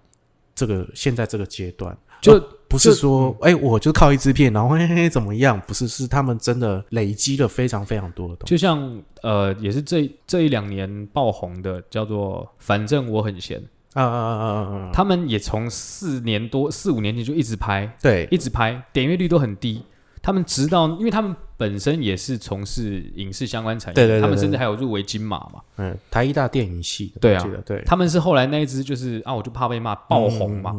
[SPEAKER 1] 这个现在这个阶段。
[SPEAKER 2] 就
[SPEAKER 1] 呃不是说，哎、我就靠一支片，然后嘿嘿嘿怎么样？不是，是他们真的累积了非常非常多的东西。
[SPEAKER 2] 就像呃，也是这这一两年爆红的，叫做“反正我很闲
[SPEAKER 1] 啊啊啊啊啊！啊！
[SPEAKER 2] 他们也从四年多四五年前就一直拍，
[SPEAKER 1] 对，
[SPEAKER 2] 一直拍，点阅率都很低。他们直到，因为他们本身也是从事影视相关产业，
[SPEAKER 1] 对对
[SPEAKER 2] 他们甚至还有入围金马嘛。
[SPEAKER 1] 嗯，台艺大电影系的，
[SPEAKER 2] 对啊他们是后来那一支就是啊，我就怕被骂爆红嘛，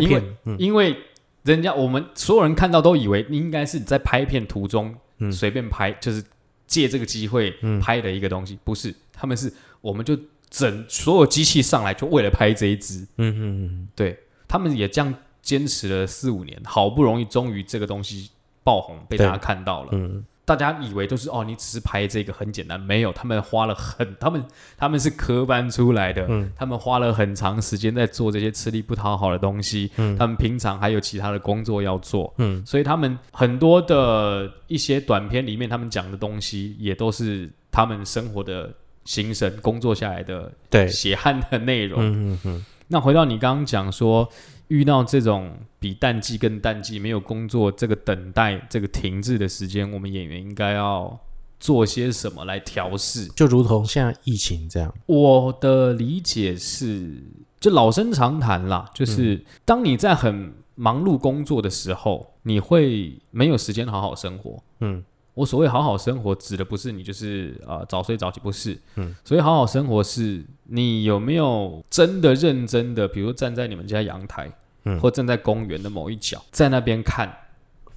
[SPEAKER 2] 因为因为人家我们所有人看到都以为你应该是在拍片途中
[SPEAKER 1] 嗯。
[SPEAKER 2] 随便拍，就是借这个机会
[SPEAKER 1] 嗯。
[SPEAKER 2] 拍的一个东西，不是，他们是我们就整所有机器上来就为了拍这一支，
[SPEAKER 1] 嗯嗯嗯，
[SPEAKER 2] 对他们也这样坚持了四五年，好不容易终于这个东西爆红，被大家看到了。
[SPEAKER 1] 嗯。
[SPEAKER 2] 大家以为都是哦，你只是拍这个很简单，没有，他们花了很，他们他们是科班出来的，
[SPEAKER 1] 嗯。
[SPEAKER 2] 他们花了很长时间在做这些吃力不讨好的东西，
[SPEAKER 1] 嗯。
[SPEAKER 2] 他们平常还有其他的工作要做，
[SPEAKER 1] 嗯。
[SPEAKER 2] 所以他们很多的一些短片里面，他们讲的东西也都是他们生活的行神，工作下来的
[SPEAKER 1] 对，
[SPEAKER 2] 血汗的内容。
[SPEAKER 1] 嗯嗯嗯，
[SPEAKER 2] 那回到你刚刚讲说，遇到这种比淡季更淡季没有工作，这个等待这个停滞的时间，我们演员应该要做些什么来调试？
[SPEAKER 1] 就如同现在疫情这样，
[SPEAKER 2] 我的理解是，就老生常谈啦，就是当你在很忙碌工作的时候，你会没有时间好好生活。
[SPEAKER 1] 嗯
[SPEAKER 2] 我所谓好好生活，指的不是你就是呃早睡早起，不是。
[SPEAKER 1] 嗯，
[SPEAKER 2] 所以好好生活是你有没有真的认真的，比如站在你们家阳台，
[SPEAKER 1] 嗯
[SPEAKER 2] 或站在公园的某一角，在那边看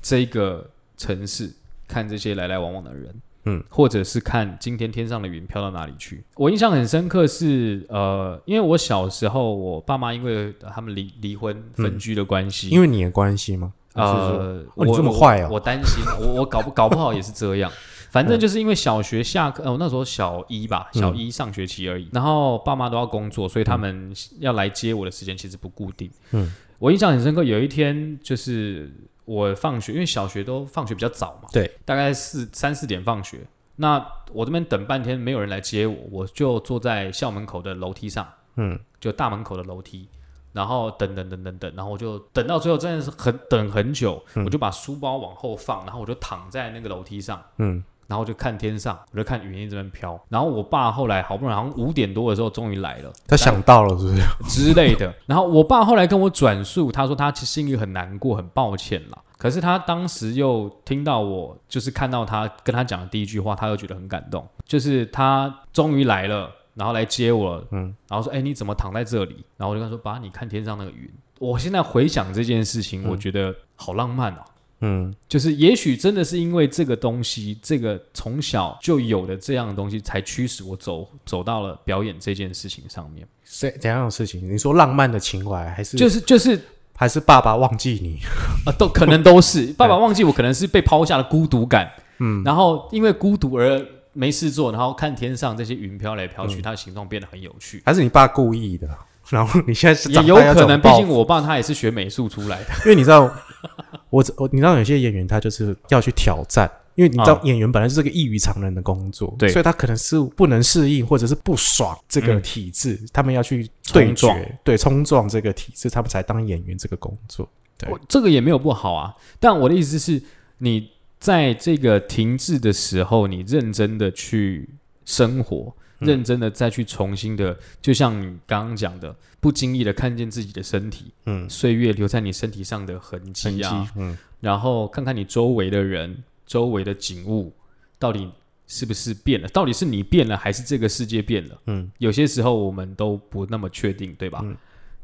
[SPEAKER 2] 这个城市，看这些来来往往的人。
[SPEAKER 1] 嗯，
[SPEAKER 2] 或者是看今天天上的云飘到哪里去。我印象很深刻是，呃，因为我小时候，我爸妈因为他们离离婚分居的关系，
[SPEAKER 1] 因为你的关系吗？还是说
[SPEAKER 2] 呃，
[SPEAKER 1] 哦
[SPEAKER 2] 我
[SPEAKER 1] 你这么坏啊
[SPEAKER 2] 我我担心，我我搞不搞不好也是这样。反正就是因为小学下课，呃，我那时候小一吧，
[SPEAKER 1] 嗯
[SPEAKER 2] 小一上学期而已。然后爸妈都要工作，所以他们要来接我的时间其实不固定。
[SPEAKER 1] 嗯，
[SPEAKER 2] 我印象很深刻，有一天就是我放学，因为小学都放学比较早嘛，
[SPEAKER 1] 对，
[SPEAKER 2] 大概四三四点放学。那我这边等半天没有人来接我，我就坐在校门口的楼梯上，
[SPEAKER 1] 嗯
[SPEAKER 2] 就大门口的楼梯，然后等等等等等，然后我就等到最后真的是很等很久，
[SPEAKER 1] 嗯
[SPEAKER 2] 我就把书包往后放，然后我就躺在那个楼梯上，
[SPEAKER 1] 嗯
[SPEAKER 2] 然后就看天上，我就看云一直在那边飘。然后我爸后来好不容易好像五点多的时候终于来了，
[SPEAKER 1] 他想到了是不是？
[SPEAKER 2] 之类的。然后我爸后来跟我转述，他说他其实心里很难过，很抱歉啦。可是他当时又听到我，就是看到他跟他讲的第一句话，他又觉得很感动，就是他终于来了，然后来接我，
[SPEAKER 1] 嗯
[SPEAKER 2] 然后说：“哎、你怎么躺在这里？”然后我就跟他说：“爸，你看天上那个云。”我现在回想这件事情，
[SPEAKER 1] 嗯
[SPEAKER 2] 我觉得好浪漫哦。
[SPEAKER 1] 嗯
[SPEAKER 2] 就是也许真的是因为这个东西，这个从小就有的这样的东西，才驱使我走走到了表演这件事情上面。
[SPEAKER 1] 怎怎样的事情？你说浪漫的情怀，还是
[SPEAKER 2] 就是就是
[SPEAKER 1] 还是爸爸忘记你？
[SPEAKER 2] 啊，都可能都是爸爸忘记我，可能是被抛下的孤独感，
[SPEAKER 1] 嗯
[SPEAKER 2] 然后因为孤独而没事做，然后看天上这些云飘来飘去，它的形状变得很有趣。
[SPEAKER 1] 还是你爸故意的？然后你现在是
[SPEAKER 2] 也有可能，毕竟我爸他也是学美术出来的。
[SPEAKER 1] 因为你知道，我我你知道有些演员他就是要去挑战，因为你知道
[SPEAKER 2] 啊
[SPEAKER 1] 演员本来就是个异于常人的工作，
[SPEAKER 2] 对
[SPEAKER 1] 所以他可能是不能适应或者是不爽这个
[SPEAKER 2] 嗯
[SPEAKER 1] 体制，他们要去对
[SPEAKER 2] 冲撞
[SPEAKER 1] 决，对冲撞这个体制，他们才当演员这个工作。对
[SPEAKER 2] 我这个也没有不好啊，但我的意思是，你在这个停滞的时候，你认真的去生活，
[SPEAKER 1] 嗯
[SPEAKER 2] 认真的再去重新的，就像你刚刚讲的，不经意的看见自己的身体，
[SPEAKER 1] 嗯，
[SPEAKER 2] 岁月留在你身体上的痕
[SPEAKER 1] 痕
[SPEAKER 2] 迹
[SPEAKER 1] 迹
[SPEAKER 2] 啊，，
[SPEAKER 1] 嗯
[SPEAKER 2] 然后看看你周围的人、周围的景物，到底是不是变了？到底是你变了，还是这个世界变了？
[SPEAKER 1] 嗯
[SPEAKER 2] 有些时候我们都不那么确定，对吧？
[SPEAKER 1] 嗯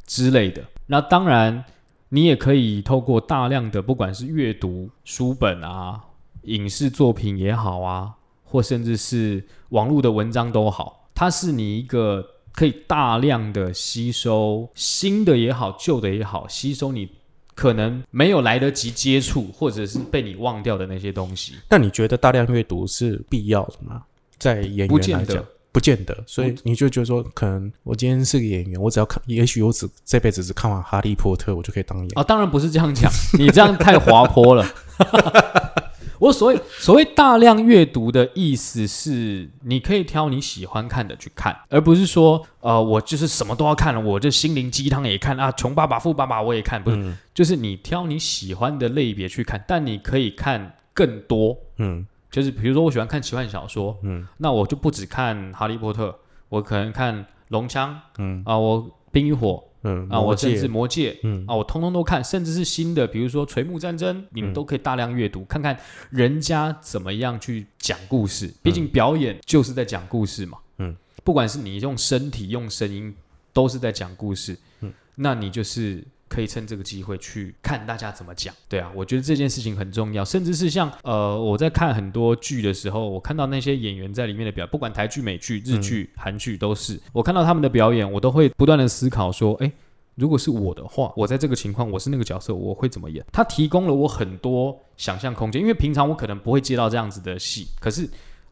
[SPEAKER 2] 之类的。那当然，你也可以透过大量的，不管是阅读书本啊、影视作品也好啊，或甚至是网络的文章都好，它是你一个可以大量的吸收新的也好、旧的也好，吸收你可能没有来得及接触，或者是被你忘掉的那些东西。
[SPEAKER 1] 那你觉得大量阅读是必要的吗？在演
[SPEAKER 2] 不见得
[SPEAKER 1] 员来讲，不见得。所以你就觉得说，可能我今天是个演员，我只要看，也许我只这辈子只看完《哈利波特》，我就可以当演员。
[SPEAKER 2] 啊，当然不是这样讲，你这样太滑坡了。我所谓所谓大量阅读的意思是，你可以挑你喜欢看的去看，而不是说，呃，我就是什么都要看了，我这心灵鸡汤也看啊，穷爸爸富爸爸我也看，不是，
[SPEAKER 1] 嗯
[SPEAKER 2] 就是你挑你喜欢的类别去看，但你可以看更多，
[SPEAKER 1] 嗯
[SPEAKER 2] 就是比如说我喜欢看奇幻小说，
[SPEAKER 1] 嗯
[SPEAKER 2] 那我就不只看哈利波特，我可能看龙枪
[SPEAKER 1] 嗯
[SPEAKER 2] 啊，我冰与火
[SPEAKER 1] 嗯
[SPEAKER 2] 啊，我甚
[SPEAKER 1] 界
[SPEAKER 2] 至魔戒，
[SPEAKER 1] 嗯
[SPEAKER 2] 啊，我通通都看，甚至是新的，比如说《垂暮战争》，你们
[SPEAKER 1] 嗯
[SPEAKER 2] 都可以大量阅读，看看人家怎么样去讲故事。毕
[SPEAKER 1] 嗯
[SPEAKER 2] 竟表演就是在讲故事嘛。
[SPEAKER 1] 嗯，
[SPEAKER 2] 不管是你用身体、用声音，都是在讲故事。
[SPEAKER 1] 嗯，
[SPEAKER 2] 那你就是可以趁这个机会去看大家怎么讲。对啊，我觉得这件事情很重要，甚至是像呃，我在看很多剧的时候，我看到那些演员在里面的表，不管台剧、美剧、日剧、韩剧都是，我看到他们的表演，我都会不断的思考说，哎。如果是我的话，我在这个情况，我是那个角色，我会怎么演？他提供了我很多想象空间，因为平常我可能不会接到这样子的戏，可是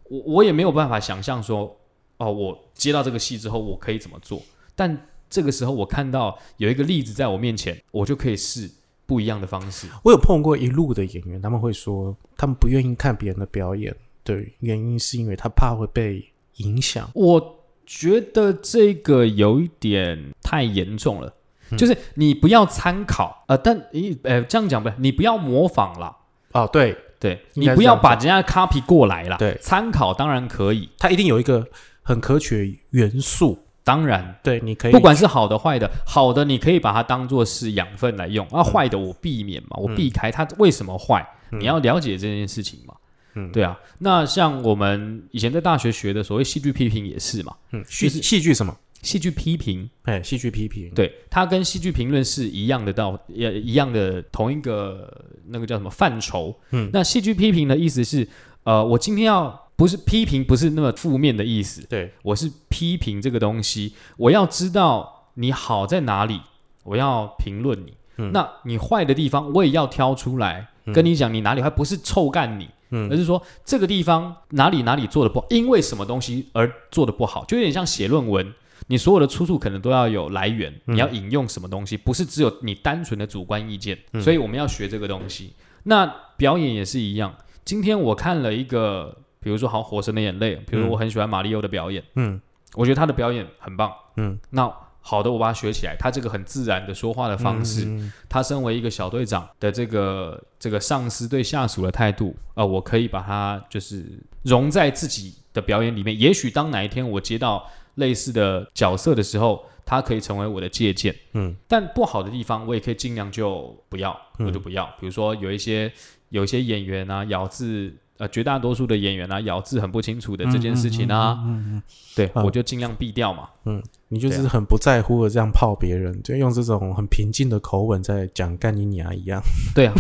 [SPEAKER 2] 我我也没有办法想象说，哦，我接到这个戏之后，我可以怎么做？但这个时候，我看到有一个例子在我面前，我就可以试不一样的方式。
[SPEAKER 1] 我有碰过一路的演员，他们会说，他们不愿意看别人的表演，对，原因是因为他怕会被影响。
[SPEAKER 2] 我觉得这个有一点太严重了。就是你不要参考，呃，但你呃这样讲不，你不要模仿啦。
[SPEAKER 1] 哦，对
[SPEAKER 2] 对，你不要把人家 copy 过来啦。
[SPEAKER 1] 对，
[SPEAKER 2] 参考当然可以，
[SPEAKER 1] 它一定有一个很可取元素。
[SPEAKER 2] 当然，
[SPEAKER 1] 对，你可以
[SPEAKER 2] 不管是好的坏的，好的你可以把它当做是养分来用，啊，坏的我避免嘛，我避开它为什么坏？你要了解这件事情嘛。嗯，对啊。那像我们以前在大学学的所谓戏剧批评也是嘛。
[SPEAKER 1] 嗯，戏戏剧什么？
[SPEAKER 2] 戏剧批评，
[SPEAKER 1] 哎，戏剧批评，
[SPEAKER 2] 对，它跟戏剧评论是一样的，道也一样的同一个那个叫什么范畴。嗯，那戏剧批评的意思是，呃，我今天要不是批评，不是那么负面的意思，
[SPEAKER 1] 对
[SPEAKER 2] 我是批评这个东西，我要知道你好在哪里，我要评论你。嗯，那你坏的地方，我也要挑出来跟你讲，你哪里坏，不是臭干你，嗯，而是说这个地方哪里哪里做的不好，因为什么东西而做的不好，就有点像写论文。你所有的出处可能都要有来源，你要引用什么东西，不是只有你单纯的主观意见。所以我们要学这个东西。那表演也是一样。今天我看了一个，比如说好《火神的眼泪》，比如我很喜欢马里奥的表演，嗯，我觉得他的表演很棒，嗯。那好的，我把它学起来。他这个很自然的说话的方式，他身为一个小队长的这个这个上司对下属的态度，啊，我可以把它就是融在自己的表演里面。也许当哪一天我接到。类似的角色的时候，它可以成为我的借鉴。嗯，但不好的地方，我也可以尽量就不要，我就不要。比如说有一些有一些演员啊，咬字呃，绝大多数的演员啊，咬字很不清楚的这件事情啊，嗯嗯，对我就尽量避掉嘛。
[SPEAKER 1] 嗯，你就是很不在乎的这样泡别人，就用这种很平静的口吻在讲干你娘一样。
[SPEAKER 2] 对啊。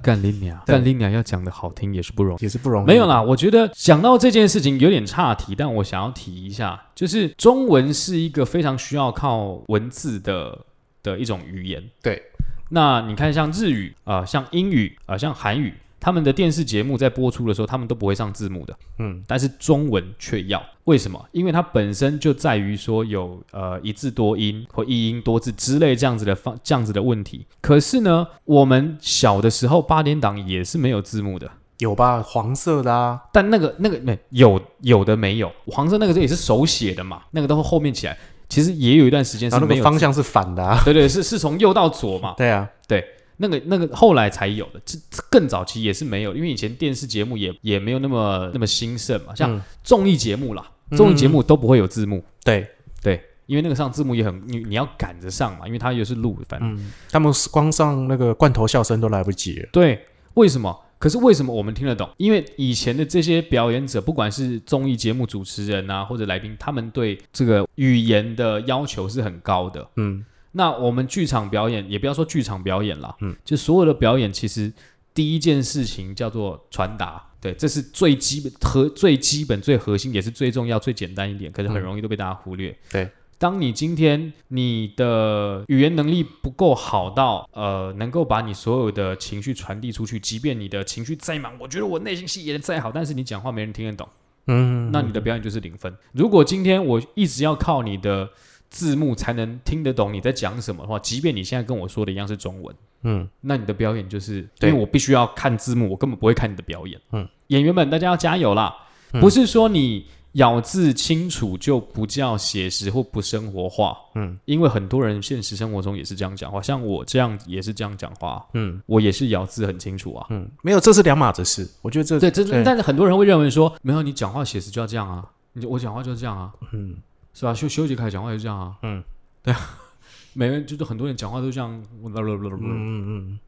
[SPEAKER 2] 干 林鸟，干你娘要讲的好听也是不容易，
[SPEAKER 1] 也是不容易。
[SPEAKER 2] 没有啦，我觉得讲到这件事情有点岔题，但我想要提一下，就是中文是一个非常需要靠文字的的一种语言。
[SPEAKER 1] 对，
[SPEAKER 2] 那你看像日语啊，像英语啊，像韩语。他们的电视节目在播出的时候，他们都不会上字幕的，嗯，但是中文却要，为什么？因为它本身就在于说有呃一字多音或一音多字之类这样子的方这样子的问题。可是呢，我们小的时候八点档也是没有字幕的，
[SPEAKER 1] 有吧？黄色的啊，
[SPEAKER 2] 但那个那个没有有的没有。黄色那个也是手写的嘛，那个都会后面起来，其实也有一段时间是没有
[SPEAKER 1] 方向是反的，啊，
[SPEAKER 2] 对对，是是从右到左嘛，
[SPEAKER 1] 对啊，
[SPEAKER 2] 对。那个那个后来才有的，这更早期也是没有，因为以前电视节目也也没有那么那么兴盛嘛，像综艺节目啦，综艺节目都不会有字幕。
[SPEAKER 1] 对
[SPEAKER 2] 对，因为那个上字幕也很你你要赶着上嘛，因为它又是录，反正
[SPEAKER 1] 他们光上那个罐头笑声都来不及。
[SPEAKER 2] 对，为什么？可是为什么我们听得懂？因为以前的这些表演者，不管是综艺节目主持人啊，或者来宾，他们对这个语言的要求是很高的。嗯。那我们剧场表演，也不要说剧场表演了，嗯，就所有的表演，其实第一件事情叫做传达，对，这是最基本和最基本、最核心，也是最重要、最简单一点，可是很容易都被大家忽略。
[SPEAKER 1] 对，
[SPEAKER 2] 当你今天你的语言能力不够好到，呃，能够把你所有的情绪传递出去，即便你的情绪再满，我觉得我内心戏演的再好，但是你讲话没人听得懂，嗯，那你的表演就是零分。如果今天我一直要靠你的。字幕才能听得懂你在讲什么的话，即便你现在跟我说的一样是中文，嗯，那你的表演就是，因为我必须要看字幕，我根本不会看你的表演。嗯，演员们，大家要加油啦！不是说你咬字清楚就不叫写实或不生活化，嗯，因为很多人现实生活中也是这样讲话，像我这样也是这样讲话，嗯，我也是咬字很清楚啊，
[SPEAKER 1] 嗯，没有，这是两码子事。我觉得这
[SPEAKER 2] 对，这但是很多人会认为说，没有你讲话写实就要这样啊，你我讲话就是这样啊，嗯。是吧？修修杰楷讲话也是这样啊。嗯，对啊，每个人就是很多人讲话都这样。嗯嗯嗯。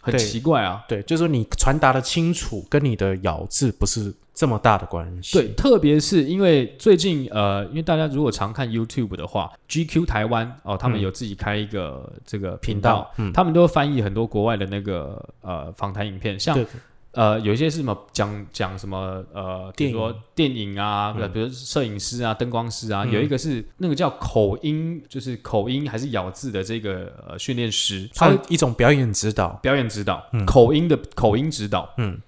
[SPEAKER 2] 很奇怪啊。
[SPEAKER 1] 对，就是说你传达的清楚，跟你的咬字不是这么大的关系。
[SPEAKER 2] 对，，特别是因为最近呃，因为大家如果常看 YouTube 的话，GQ 台湾哦，他们
[SPEAKER 1] 嗯
[SPEAKER 2] 有自己开一个这个
[SPEAKER 1] 频
[SPEAKER 2] 频道
[SPEAKER 1] 道，嗯
[SPEAKER 2] 他们都会翻译很多国外的那个呃访谈影片，像
[SPEAKER 1] 对
[SPEAKER 2] 呃有一些是什么讲讲什么呃，比如
[SPEAKER 1] 电影。
[SPEAKER 2] 说电影啊，
[SPEAKER 1] 嗯。
[SPEAKER 2] 比如摄影师啊、灯光师啊，
[SPEAKER 1] 嗯。
[SPEAKER 2] 有一个是那个叫口音，就是口音还是咬字的这个呃训练师，他
[SPEAKER 1] 一种表演指导。
[SPEAKER 2] 表演指导，
[SPEAKER 1] 嗯。
[SPEAKER 2] 口音的口音指导，
[SPEAKER 1] 嗯。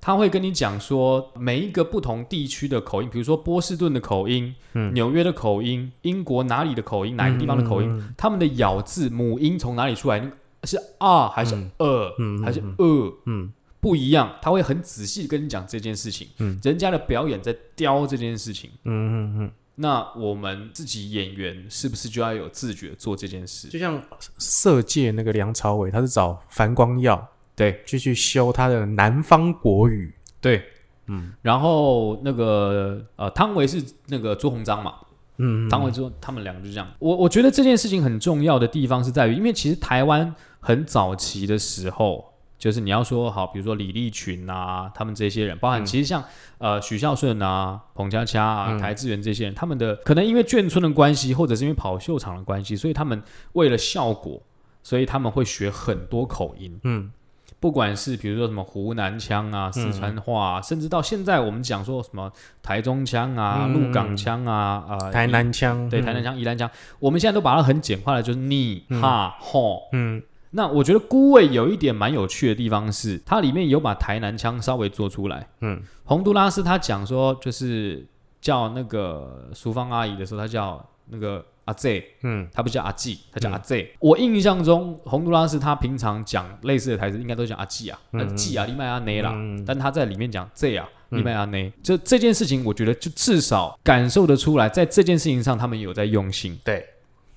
[SPEAKER 2] 他会跟你讲说每一个不同地区的口音，比如说波士顿的口音、
[SPEAKER 1] 嗯。
[SPEAKER 2] 纽约的口音、英国哪里的口音、哪个地方的口音，
[SPEAKER 1] 嗯
[SPEAKER 2] 他们的咬字母音从哪里出来？是啊还是
[SPEAKER 1] 嗯。
[SPEAKER 2] 呃、
[SPEAKER 1] 嗯
[SPEAKER 2] 还是
[SPEAKER 1] 嗯。
[SPEAKER 2] 呃？
[SPEAKER 1] 嗯
[SPEAKER 2] 不一样，他会很仔细跟你讲这件事情。
[SPEAKER 1] 嗯
[SPEAKER 2] 人家的表演在雕这件事情，
[SPEAKER 1] 嗯嗯嗯，
[SPEAKER 2] 那我们自己演员是不是就要有自觉做这件事？
[SPEAKER 1] 就像色戒那个梁朝伟，他是找樊光耀
[SPEAKER 2] 对
[SPEAKER 1] 就去修他的南方国语。
[SPEAKER 2] 对，
[SPEAKER 1] 嗯
[SPEAKER 2] 然后那个呃，汤唯是那个朱鸿章嘛，
[SPEAKER 1] 嗯，
[SPEAKER 2] 汤唯之后，他们两个就这样。我我觉得这件事情很重要的地方是在于，因为其实台湾很早期的时候，就是你要说好，比如说李立群啊，他们这些人，包含
[SPEAKER 1] 嗯。
[SPEAKER 2] 其实像、呃许孝顺啊、彭佳佳啊、
[SPEAKER 1] 嗯。
[SPEAKER 2] 台志源这些人，他们的可能因为眷村的关系，或者是因为跑秀场的关系，所以他们为了效果，所以他们会学很多口音。
[SPEAKER 1] 嗯。
[SPEAKER 2] 不管是比如说什么湖南腔啊、四川话、啊，甚至到现在我们讲说什么台中腔啊、
[SPEAKER 1] 嗯。
[SPEAKER 2] 鹿港腔啊、呃
[SPEAKER 1] 台南腔，
[SPEAKER 2] 对，
[SPEAKER 1] 嗯。
[SPEAKER 2] 台南，腔、宜兰腔，我们现在都把它很简化了，就是你、
[SPEAKER 1] 嗯。
[SPEAKER 2] 哈、吼。
[SPEAKER 1] 嗯
[SPEAKER 2] 那我觉得孤味有一点蛮有趣的地方是，它里面有把台南腔稍微做出来。
[SPEAKER 1] 嗯
[SPEAKER 2] 洪都拉斯他讲说，就是叫那个淑芳阿姨的时候，他叫那个阿 Z，
[SPEAKER 1] 嗯
[SPEAKER 2] 他不叫阿 G，，他叫
[SPEAKER 1] 嗯
[SPEAKER 2] 阿 Z。我印象中，洪都拉斯他平常讲类似的台词，应该都讲阿 G 啊，
[SPEAKER 1] 嗯
[SPEAKER 2] 阿季啊，你麦阿内啦。
[SPEAKER 1] 嗯
[SPEAKER 2] 但他在里面讲 Z 啊，
[SPEAKER 1] 嗯
[SPEAKER 2] 利麦阿内，就这件事情，我觉得就至少感受得出来，在这件事情上，他们有在用心。
[SPEAKER 1] 对，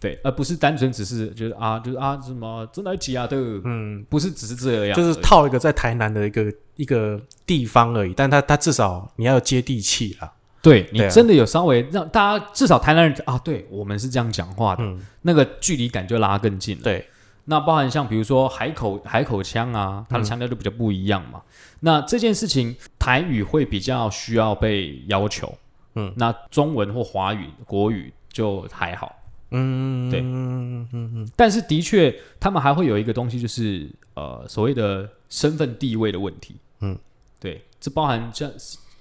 [SPEAKER 2] 对，而不是单纯只是就是啊，就是啊什么真来挤啊的，
[SPEAKER 1] 嗯，
[SPEAKER 2] 不是只是这样，
[SPEAKER 1] 就是套一个在台南的一个一个地方而已，但他他至少你要接地气啦。
[SPEAKER 2] 对你真的有稍微让大家至少台南人啊，对我们是这样讲话的，
[SPEAKER 1] 嗯，
[SPEAKER 2] 那个距离感就拉更近了。
[SPEAKER 1] 对，
[SPEAKER 2] 那包含像比如说海口海口腔啊，它的腔调就比较不一样嘛。那这件事情台语会比较需要被要求，
[SPEAKER 1] 嗯，
[SPEAKER 2] 那中文或华语国语就还好。
[SPEAKER 1] 嗯，
[SPEAKER 2] 对
[SPEAKER 1] 嗯嗯嗯
[SPEAKER 2] 但是的确，他们还会有一个东西，就是呃所谓的身份地位的问题。
[SPEAKER 1] 嗯，
[SPEAKER 2] 对，这包含像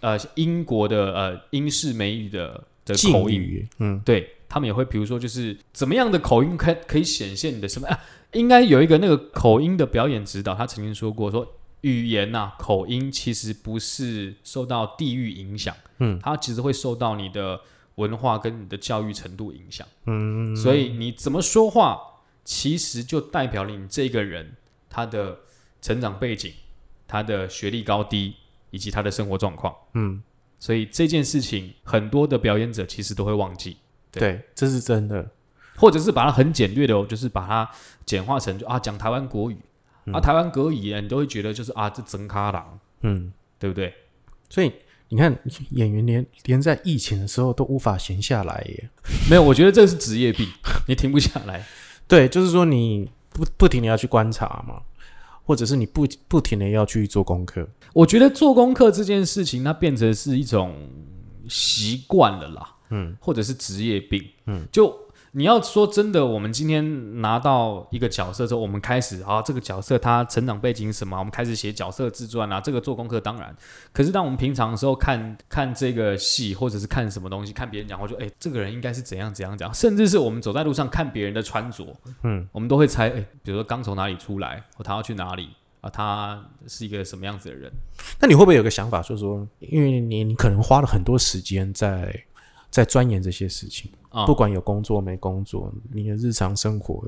[SPEAKER 2] 呃英国的呃英式美语的的口音，
[SPEAKER 1] 语，嗯
[SPEAKER 2] 对他们也会，比如说就是怎么样的口音可可以显现你的什么啊？应该有一个那个口音的表演指导，他曾经说过说。语言呐、口音其实不是受到地域影响，
[SPEAKER 1] 嗯
[SPEAKER 2] 它其实会受到你的文化跟你的教育程度影响。
[SPEAKER 1] 嗯，
[SPEAKER 2] 所以你怎么说话，其实就代表了你这个人他的成长背景、他的学历高低以及他的生活状况。
[SPEAKER 1] 嗯，
[SPEAKER 2] 所以这件事情，很多的表演者其实都会忘记，
[SPEAKER 1] 对，这是真的。
[SPEAKER 2] 或者是把它很简略的哦，就是把它简化成就啊讲台湾国语、啊，台湾国语你都会觉得就是啊这真卡郎，
[SPEAKER 1] 嗯，
[SPEAKER 2] 对不对？
[SPEAKER 1] 所以你看，演员连连在疫情的时候都无法闲下来耶。
[SPEAKER 2] 没有，我觉得这是职业病，你停不下来。
[SPEAKER 1] 对，就是说你不不停的要去观察嘛，或者是你不不停的要去做功课。
[SPEAKER 2] 我觉得做功课这件事情，它变成是一种习惯了啦，
[SPEAKER 1] 嗯，
[SPEAKER 2] 或者是职业病，
[SPEAKER 1] 嗯，
[SPEAKER 2] 就你要说真的，我们今天拿到一个角色之后，我们开始啊，这个角色他成长背景什么，我们开始写角色自传啊，这个做功课当然，可是当我们平常的时候看 看这个戏，或者是看什么东西，看别人讲话，就哎，这个人应该是怎样怎样讲，甚至是我们走在路上看别人的穿着，
[SPEAKER 1] 嗯，
[SPEAKER 2] 我们都会猜，哎，比如说刚从哪里出来，或他要去哪里。啊，他是一个什么样子的人？
[SPEAKER 1] 那你会不会有个想法，就是说，因为你你可能花了很多时间在在钻研这些事情，
[SPEAKER 2] 啊。
[SPEAKER 1] 不管有工作没工作，你的日常生活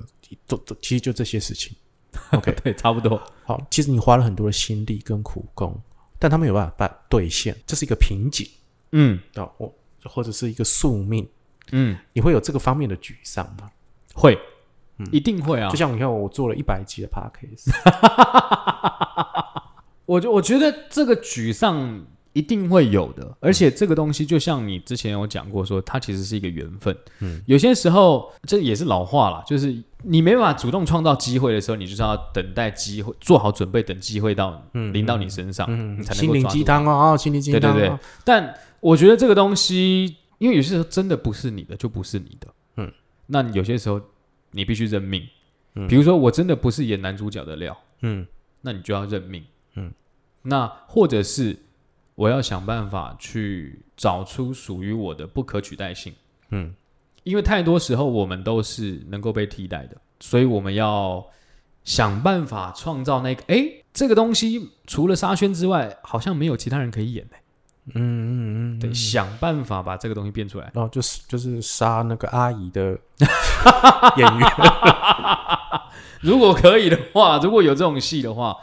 [SPEAKER 1] 都都其实就这些事情。OK，
[SPEAKER 2] 对，差不多。
[SPEAKER 1] 好，其实你花了很多的心力跟苦功，但他们有办法把兑现，这是一个瓶颈。
[SPEAKER 2] 嗯。
[SPEAKER 1] 啊，或或者是一个宿命，
[SPEAKER 2] 嗯，
[SPEAKER 1] 你会有这个方面的沮丧吗？
[SPEAKER 2] 会，一定会啊。
[SPEAKER 1] 就。像你看，我做了一百集的 podcast，
[SPEAKER 2] 我就我觉得这个沮丧一定会有的。而且这个东西，就像你之前有讲过说，它其实是一个缘分。
[SPEAKER 1] 嗯，
[SPEAKER 2] 有些时候这也是老话了，就是你没办法主动创造机会的时候，你就是要等待机会，做好准备，等机会到
[SPEAKER 1] 嗯
[SPEAKER 2] 临到你身上，
[SPEAKER 1] 嗯
[SPEAKER 2] 你才能
[SPEAKER 1] 心灵鸡汤哦，哦心灵鸡汤哦，
[SPEAKER 2] 对对对但我觉得这个东西，因为有些时候真的不是你的，就不是你的。
[SPEAKER 1] 嗯，
[SPEAKER 2] 那有些时候你必须认命。
[SPEAKER 1] 嗯
[SPEAKER 2] 比如说我真的不是演男主角的料，
[SPEAKER 1] 嗯
[SPEAKER 2] 那你就要认命。
[SPEAKER 1] 嗯，
[SPEAKER 2] 那或者是我要想办法去找出属于我的不可取代性，
[SPEAKER 1] 嗯
[SPEAKER 2] 因为太多时候我们都是能够被替代的，所以我们要想办法创造那个，诶，这个东西除了沙宣之外，好像没有其他人可以演的、
[SPEAKER 1] 嗯嗯嗯，
[SPEAKER 2] 对，
[SPEAKER 1] 嗯
[SPEAKER 2] 想办法把这个东西变出来。
[SPEAKER 1] 然后就是就是杀那个阿姨的 演员。
[SPEAKER 2] 如果可以的话，如果有这种戏的话，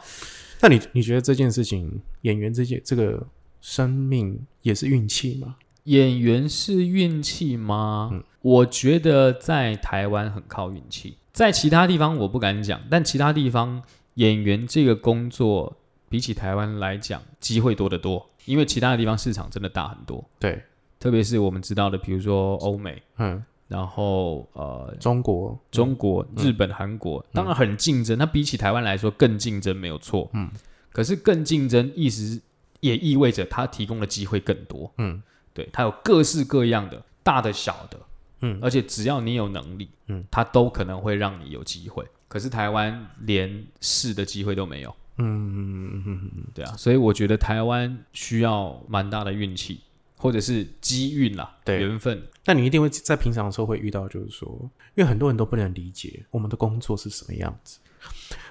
[SPEAKER 1] 那你你觉得这件事情，演员这件这个生命也是运气吗？
[SPEAKER 2] 演员是运气吗？
[SPEAKER 1] 嗯。
[SPEAKER 2] 我觉得在台湾很靠运气，在其他地方我不敢讲，但其他地方演员这个工作比起台湾来讲，机会多得多，因为其他的地方市场真的大很多，
[SPEAKER 1] 对，
[SPEAKER 2] 特别是我们知道的，比如说欧美，
[SPEAKER 1] 嗯，
[SPEAKER 2] 然后呃
[SPEAKER 1] 中国，
[SPEAKER 2] 中国、日本、韩国，当然很竞争，它比起台湾来说更竞争没有错，
[SPEAKER 1] 嗯，
[SPEAKER 2] 可是更竞争，意思也意味着它提供的机会更多，
[SPEAKER 1] 嗯。
[SPEAKER 2] 对，它有各式各样的，大的小的，
[SPEAKER 1] 嗯。
[SPEAKER 2] 而且只要你有能力，
[SPEAKER 1] 嗯，
[SPEAKER 2] 它都可能会让你有机会。可是台湾连试的机会都没有，
[SPEAKER 1] 嗯嗯嗯嗯嗯，
[SPEAKER 2] 对啊，所以我觉得台湾需要蛮大的运气，或者是机运啦，
[SPEAKER 1] 对。
[SPEAKER 2] 缘分，
[SPEAKER 1] 那你一定会在平常的时候会遇到，就是说，因为很多人都不能理解我们的工作是什么样子，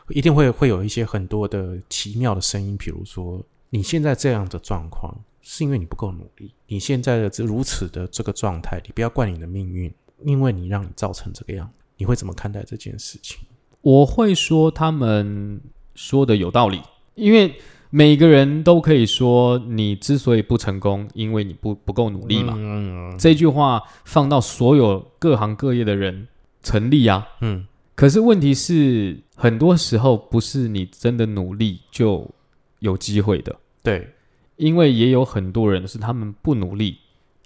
[SPEAKER 1] 一定会会有一些很多的奇妙的声音，比如说你现在这样的状况，是因为你不够努力，你现在的这如此的这个状态，你不要怪你的命运，因为你让你造成这个样，你会怎么看待这件事情？
[SPEAKER 2] 我会说他们说的有道理，因为每个人都可以说你之所以不成功，因为你不不够努力嘛。
[SPEAKER 1] 嗯
[SPEAKER 2] 这句话放到所有各行各业的人成立啊。
[SPEAKER 1] 嗯
[SPEAKER 2] 可是问题是，很多时候不是你真的努力就有机会的，
[SPEAKER 1] 对，
[SPEAKER 2] 因为也有很多人是他们不努力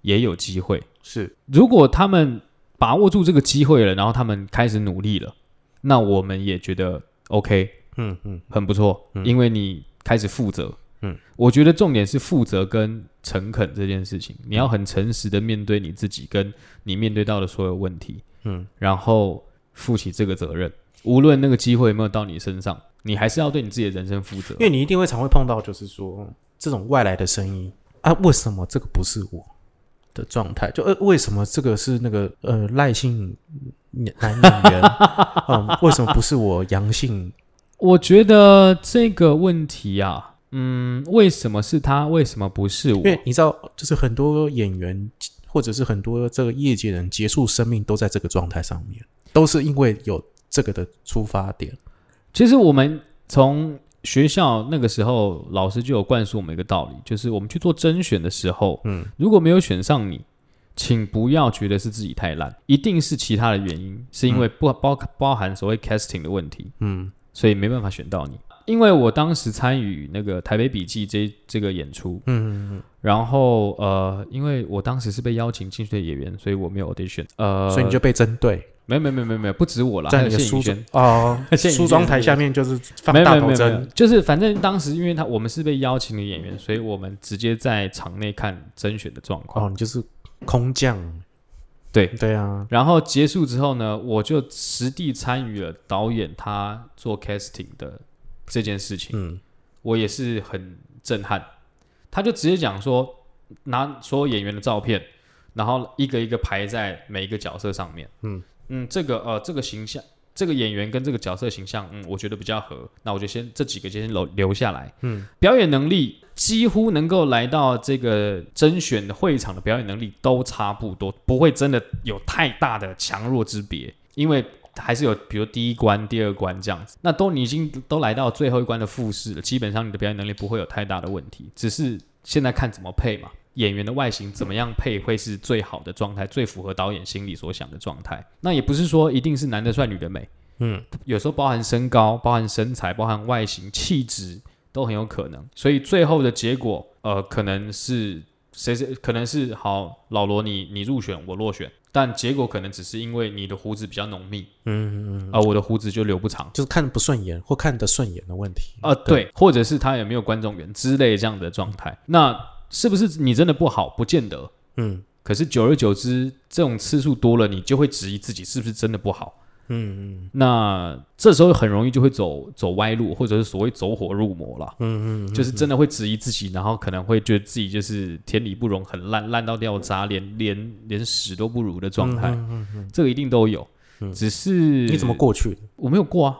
[SPEAKER 2] 也有机会。
[SPEAKER 1] 是，
[SPEAKER 2] 如果他们把握住这个机会了，然后他们开始努力了，那我们也觉得 OK，
[SPEAKER 1] 嗯嗯
[SPEAKER 2] 很不错，
[SPEAKER 1] 嗯
[SPEAKER 2] 因为你开始负责。
[SPEAKER 1] 嗯，
[SPEAKER 2] 我觉得重点是负责跟诚恳这件事情，你要很诚实的面对你自己，跟你面对到的所有问题，
[SPEAKER 1] 嗯
[SPEAKER 2] 然后负起这个责任。无论那个机会有没有到你身上，你还是要对你自己的人生负责
[SPEAKER 1] 因。为你一定会常会碰到，就是说这种外来的声音啊，为什么这个不是我的状态？就呃，为什么这个是那个呃赖姓男演员？嗯，为什么不是我阳性？
[SPEAKER 2] 我觉得这个问题啊，嗯，为什么是他？为什么不是我
[SPEAKER 1] 因？为你知道，就是很多演员或者是很多这个业界人结束生命都在这个状态上面，都是因为有这个的出发点。
[SPEAKER 2] 其实我们从学校那个时候，老师就有灌输我们一个道理，就是我们去做甄选的时候，
[SPEAKER 1] 嗯。
[SPEAKER 2] 如果没有选上你，请不要觉得是自己太烂，一定是其他的原因，是因为不包包含所谓 casting 的问题，
[SPEAKER 1] 嗯。
[SPEAKER 2] 所以没办法选到你。因为我当时参与那个台北笔记这这个演出，
[SPEAKER 1] 嗯嗯
[SPEAKER 2] 然后呃，因为我当时是被邀请进去的演员，所以我没有 audition，呃，
[SPEAKER 1] 嗯，所以你就被针对，
[SPEAKER 2] 没有没有没有没有不止我了，
[SPEAKER 1] 在你的梳
[SPEAKER 2] 谢颖轩
[SPEAKER 1] 妆。哦，梳妆台下面就是放大头针，，
[SPEAKER 2] 就是反正当时因为他我们是被邀请的演员，所以我们直接在场内看甄选的状况。
[SPEAKER 1] 哦，你就是空降，
[SPEAKER 2] 对，
[SPEAKER 1] 对啊，
[SPEAKER 2] 然后结束之后呢，我就实地参与了导演他做 casting 的这件事情，
[SPEAKER 1] 嗯
[SPEAKER 2] 我也是很震撼。他就直接讲说，拿所有演员的照片，然后一个一个排在每一个角色上面。
[SPEAKER 1] 嗯
[SPEAKER 2] 嗯，这个呃，这个形象，这个演员跟这个角色形象，嗯，我觉得比较合，那我就先这几个先留留下来。
[SPEAKER 1] 嗯
[SPEAKER 2] 表演能力几乎能够来到这个甄选的会场的表演能力都差不多，不会真的有太大的强弱之别，因为还是有比如第一关、第二关这样子。那都你已经都来到最后一关的复试了，基本上你的表演能力不会有太大的问题，只是现在看怎么配嘛。演员的外形怎么样配会是最好的状态，最符合导演心里所想的状态。那也不是说一定是男的帅，女的美，
[SPEAKER 1] 嗯
[SPEAKER 2] 有时候包含身高、包含身材、包含外形、气质都很有可能。所以最后的结果，呃，可能是谁谁可能是好老罗你你入选我落选，但结果可能只是因为你的胡子比较浓密，
[SPEAKER 1] 嗯嗯，
[SPEAKER 2] 而、我的胡子就留不长。
[SPEAKER 1] 就是看不顺眼或看得顺眼的问题。
[SPEAKER 2] 啊，对，或者是他有没有观众缘之类这样的状态，那是不是你真的不好？不见得。
[SPEAKER 1] 嗯
[SPEAKER 2] 可是久而久之，这种次数多了，你就会质疑自己是不是真的不好。
[SPEAKER 1] 嗯嗯
[SPEAKER 2] 那这时候很容易就会走走歪路，或者是所谓走火入魔了。
[SPEAKER 1] 嗯嗯，
[SPEAKER 2] 就是真的会质疑自己，然后可能会觉得自己就是天理不容，很烂，烂到掉渣，连连连屎都不如的状态。
[SPEAKER 1] 嗯嗯
[SPEAKER 2] 这个一定都有，只是
[SPEAKER 1] 你怎么？过去的？
[SPEAKER 2] 我没有过啊。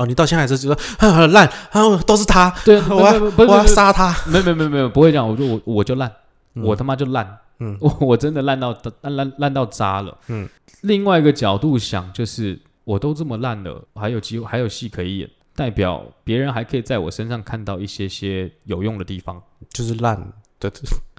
[SPEAKER 1] 哦，你到现在还是觉得啊 很烂，啊都是他，
[SPEAKER 2] 对啊，
[SPEAKER 1] 我要我要杀他。
[SPEAKER 2] 没有没有没有没有，不会这样。我就我我就烂，
[SPEAKER 1] 嗯
[SPEAKER 2] 我他妈就烂，
[SPEAKER 1] 嗯
[SPEAKER 2] 我 我真的烂到烂烂烂到渣了。
[SPEAKER 1] 嗯，
[SPEAKER 2] 另外一个角度想，就是我都这么烂了，还有机会还有戏可以演，代表别人还可以在我身上看到一些些有用的地方。
[SPEAKER 1] 就是烂的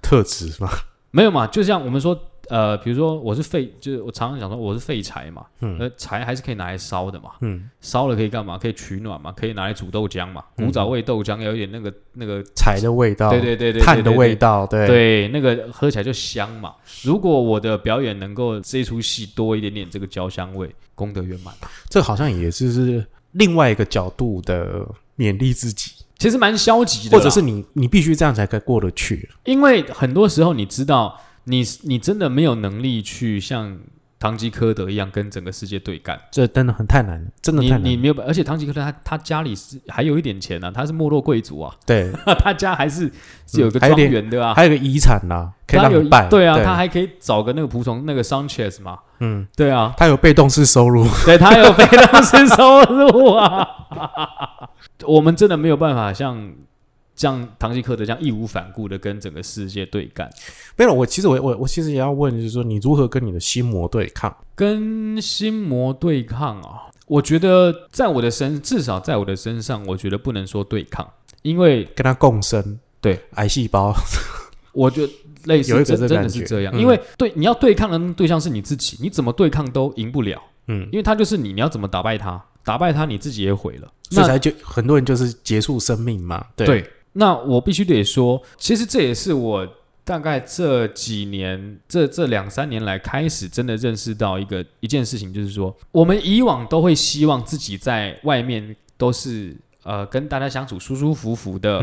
[SPEAKER 1] 特质嘛。
[SPEAKER 2] 没有嘛？就像我们说，呃，比如说我是废，就是我常常讲说我是废柴嘛，
[SPEAKER 1] 嗯
[SPEAKER 2] 呃，柴还是可以拿来烧的嘛，
[SPEAKER 1] 嗯，
[SPEAKER 2] 烧了可以干嘛？可以取暖嘛，可以拿来煮豆浆嘛，
[SPEAKER 1] 嗯
[SPEAKER 2] 古早味豆浆有一点那个那个，
[SPEAKER 1] 柴的味道，
[SPEAKER 2] 对对对对，
[SPEAKER 1] 炭的味道，对
[SPEAKER 2] 对，那个喝起来就香嘛。如果我的表演能够这出戏多一点点这个焦香味，功德圆满。
[SPEAKER 1] 这好像也就是另外一个角度的勉励自己，
[SPEAKER 2] 其实蛮消极的，
[SPEAKER 1] 或者是你你必须这样才可以过得去。
[SPEAKER 2] 因为很多时候你知道，你你真的没有能力去像堂吉诃德一样跟整个世界对干。
[SPEAKER 1] 这真的很太难了，真的
[SPEAKER 2] 你
[SPEAKER 1] 太难了。
[SPEAKER 2] 你没有办，而且堂吉诃德他他家里是还有一点钱呢、啊，他是没落贵族啊，
[SPEAKER 1] 对，
[SPEAKER 2] 他家还是是有个庄园的啊。
[SPEAKER 1] 还有个遗产啦，可以
[SPEAKER 2] 他有
[SPEAKER 1] 让你拜。
[SPEAKER 2] 对啊，他还可以找个那个仆从那个 Sanchez 嘛，
[SPEAKER 1] 嗯，
[SPEAKER 2] 对啊，
[SPEAKER 1] 他有被动式收入。
[SPEAKER 2] 对他有被动式收入啊。我们真的没有办法像像唐吉诃德这样义无反顾的跟整个世界对干，
[SPEAKER 1] 没有，我其实我我我其实也要问，就是说你如何跟你的心魔对抗？
[SPEAKER 2] 跟心魔对抗啊。我觉得在我的身，至少在我的身上，我觉得不能说对抗，因为
[SPEAKER 1] 跟他共生？
[SPEAKER 2] 对，
[SPEAKER 1] 癌细胞。
[SPEAKER 2] 我觉得类似
[SPEAKER 1] 这感觉
[SPEAKER 2] 的是这样，
[SPEAKER 1] 嗯
[SPEAKER 2] 因为对你要对抗的对象是你自己，你怎么对抗都赢不了，
[SPEAKER 1] 嗯，
[SPEAKER 2] 因为他就是你，你要怎么打败他？打败他，你自己也毁了。那
[SPEAKER 1] 所以才就很多人就是结束生命嘛。对，
[SPEAKER 2] 对，那我必须得说，其实这也是我大概这几年、这这两三年来开始真的认识到一个一件事情，就是说，我们以往都会希望自己在外面都是呃跟大家相处舒舒服服的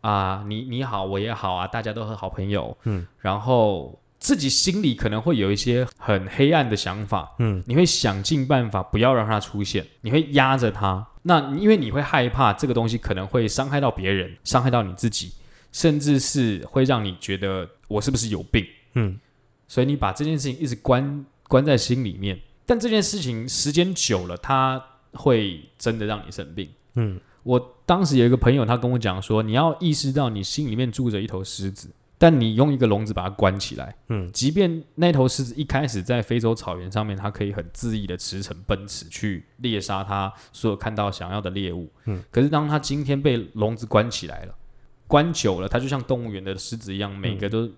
[SPEAKER 2] 啊、
[SPEAKER 1] 嗯
[SPEAKER 2] 你你好，我也好啊，大家都是好朋友，
[SPEAKER 1] 嗯，
[SPEAKER 2] 然后。自己心里可能会有一些很黑暗的想法，
[SPEAKER 1] 嗯
[SPEAKER 2] 你会想尽办法不要让它出现，你会压着它。那因为你会害怕这个东西可能会伤害到别人，伤害到你自己，甚至是会让你觉得我是不是有病，
[SPEAKER 1] 嗯
[SPEAKER 2] 所以你把这件事情一直关关在心里面。但这件事情时间久了，它会真的让你生病。
[SPEAKER 1] 嗯
[SPEAKER 2] 我当时有一个朋友，他跟我讲说，你要意识到你心里面住着一头狮子，但你用一个笼子把它关起来，
[SPEAKER 1] 嗯。
[SPEAKER 2] 即便那头狮子一开始在非洲草原上面，它可以很恣意的驰骋奔驰去猎杀它所有看到想要的猎物，
[SPEAKER 1] 嗯，
[SPEAKER 2] 可是当它今天被笼子关起来了，关久了，它就像动物园的狮子一样，每个都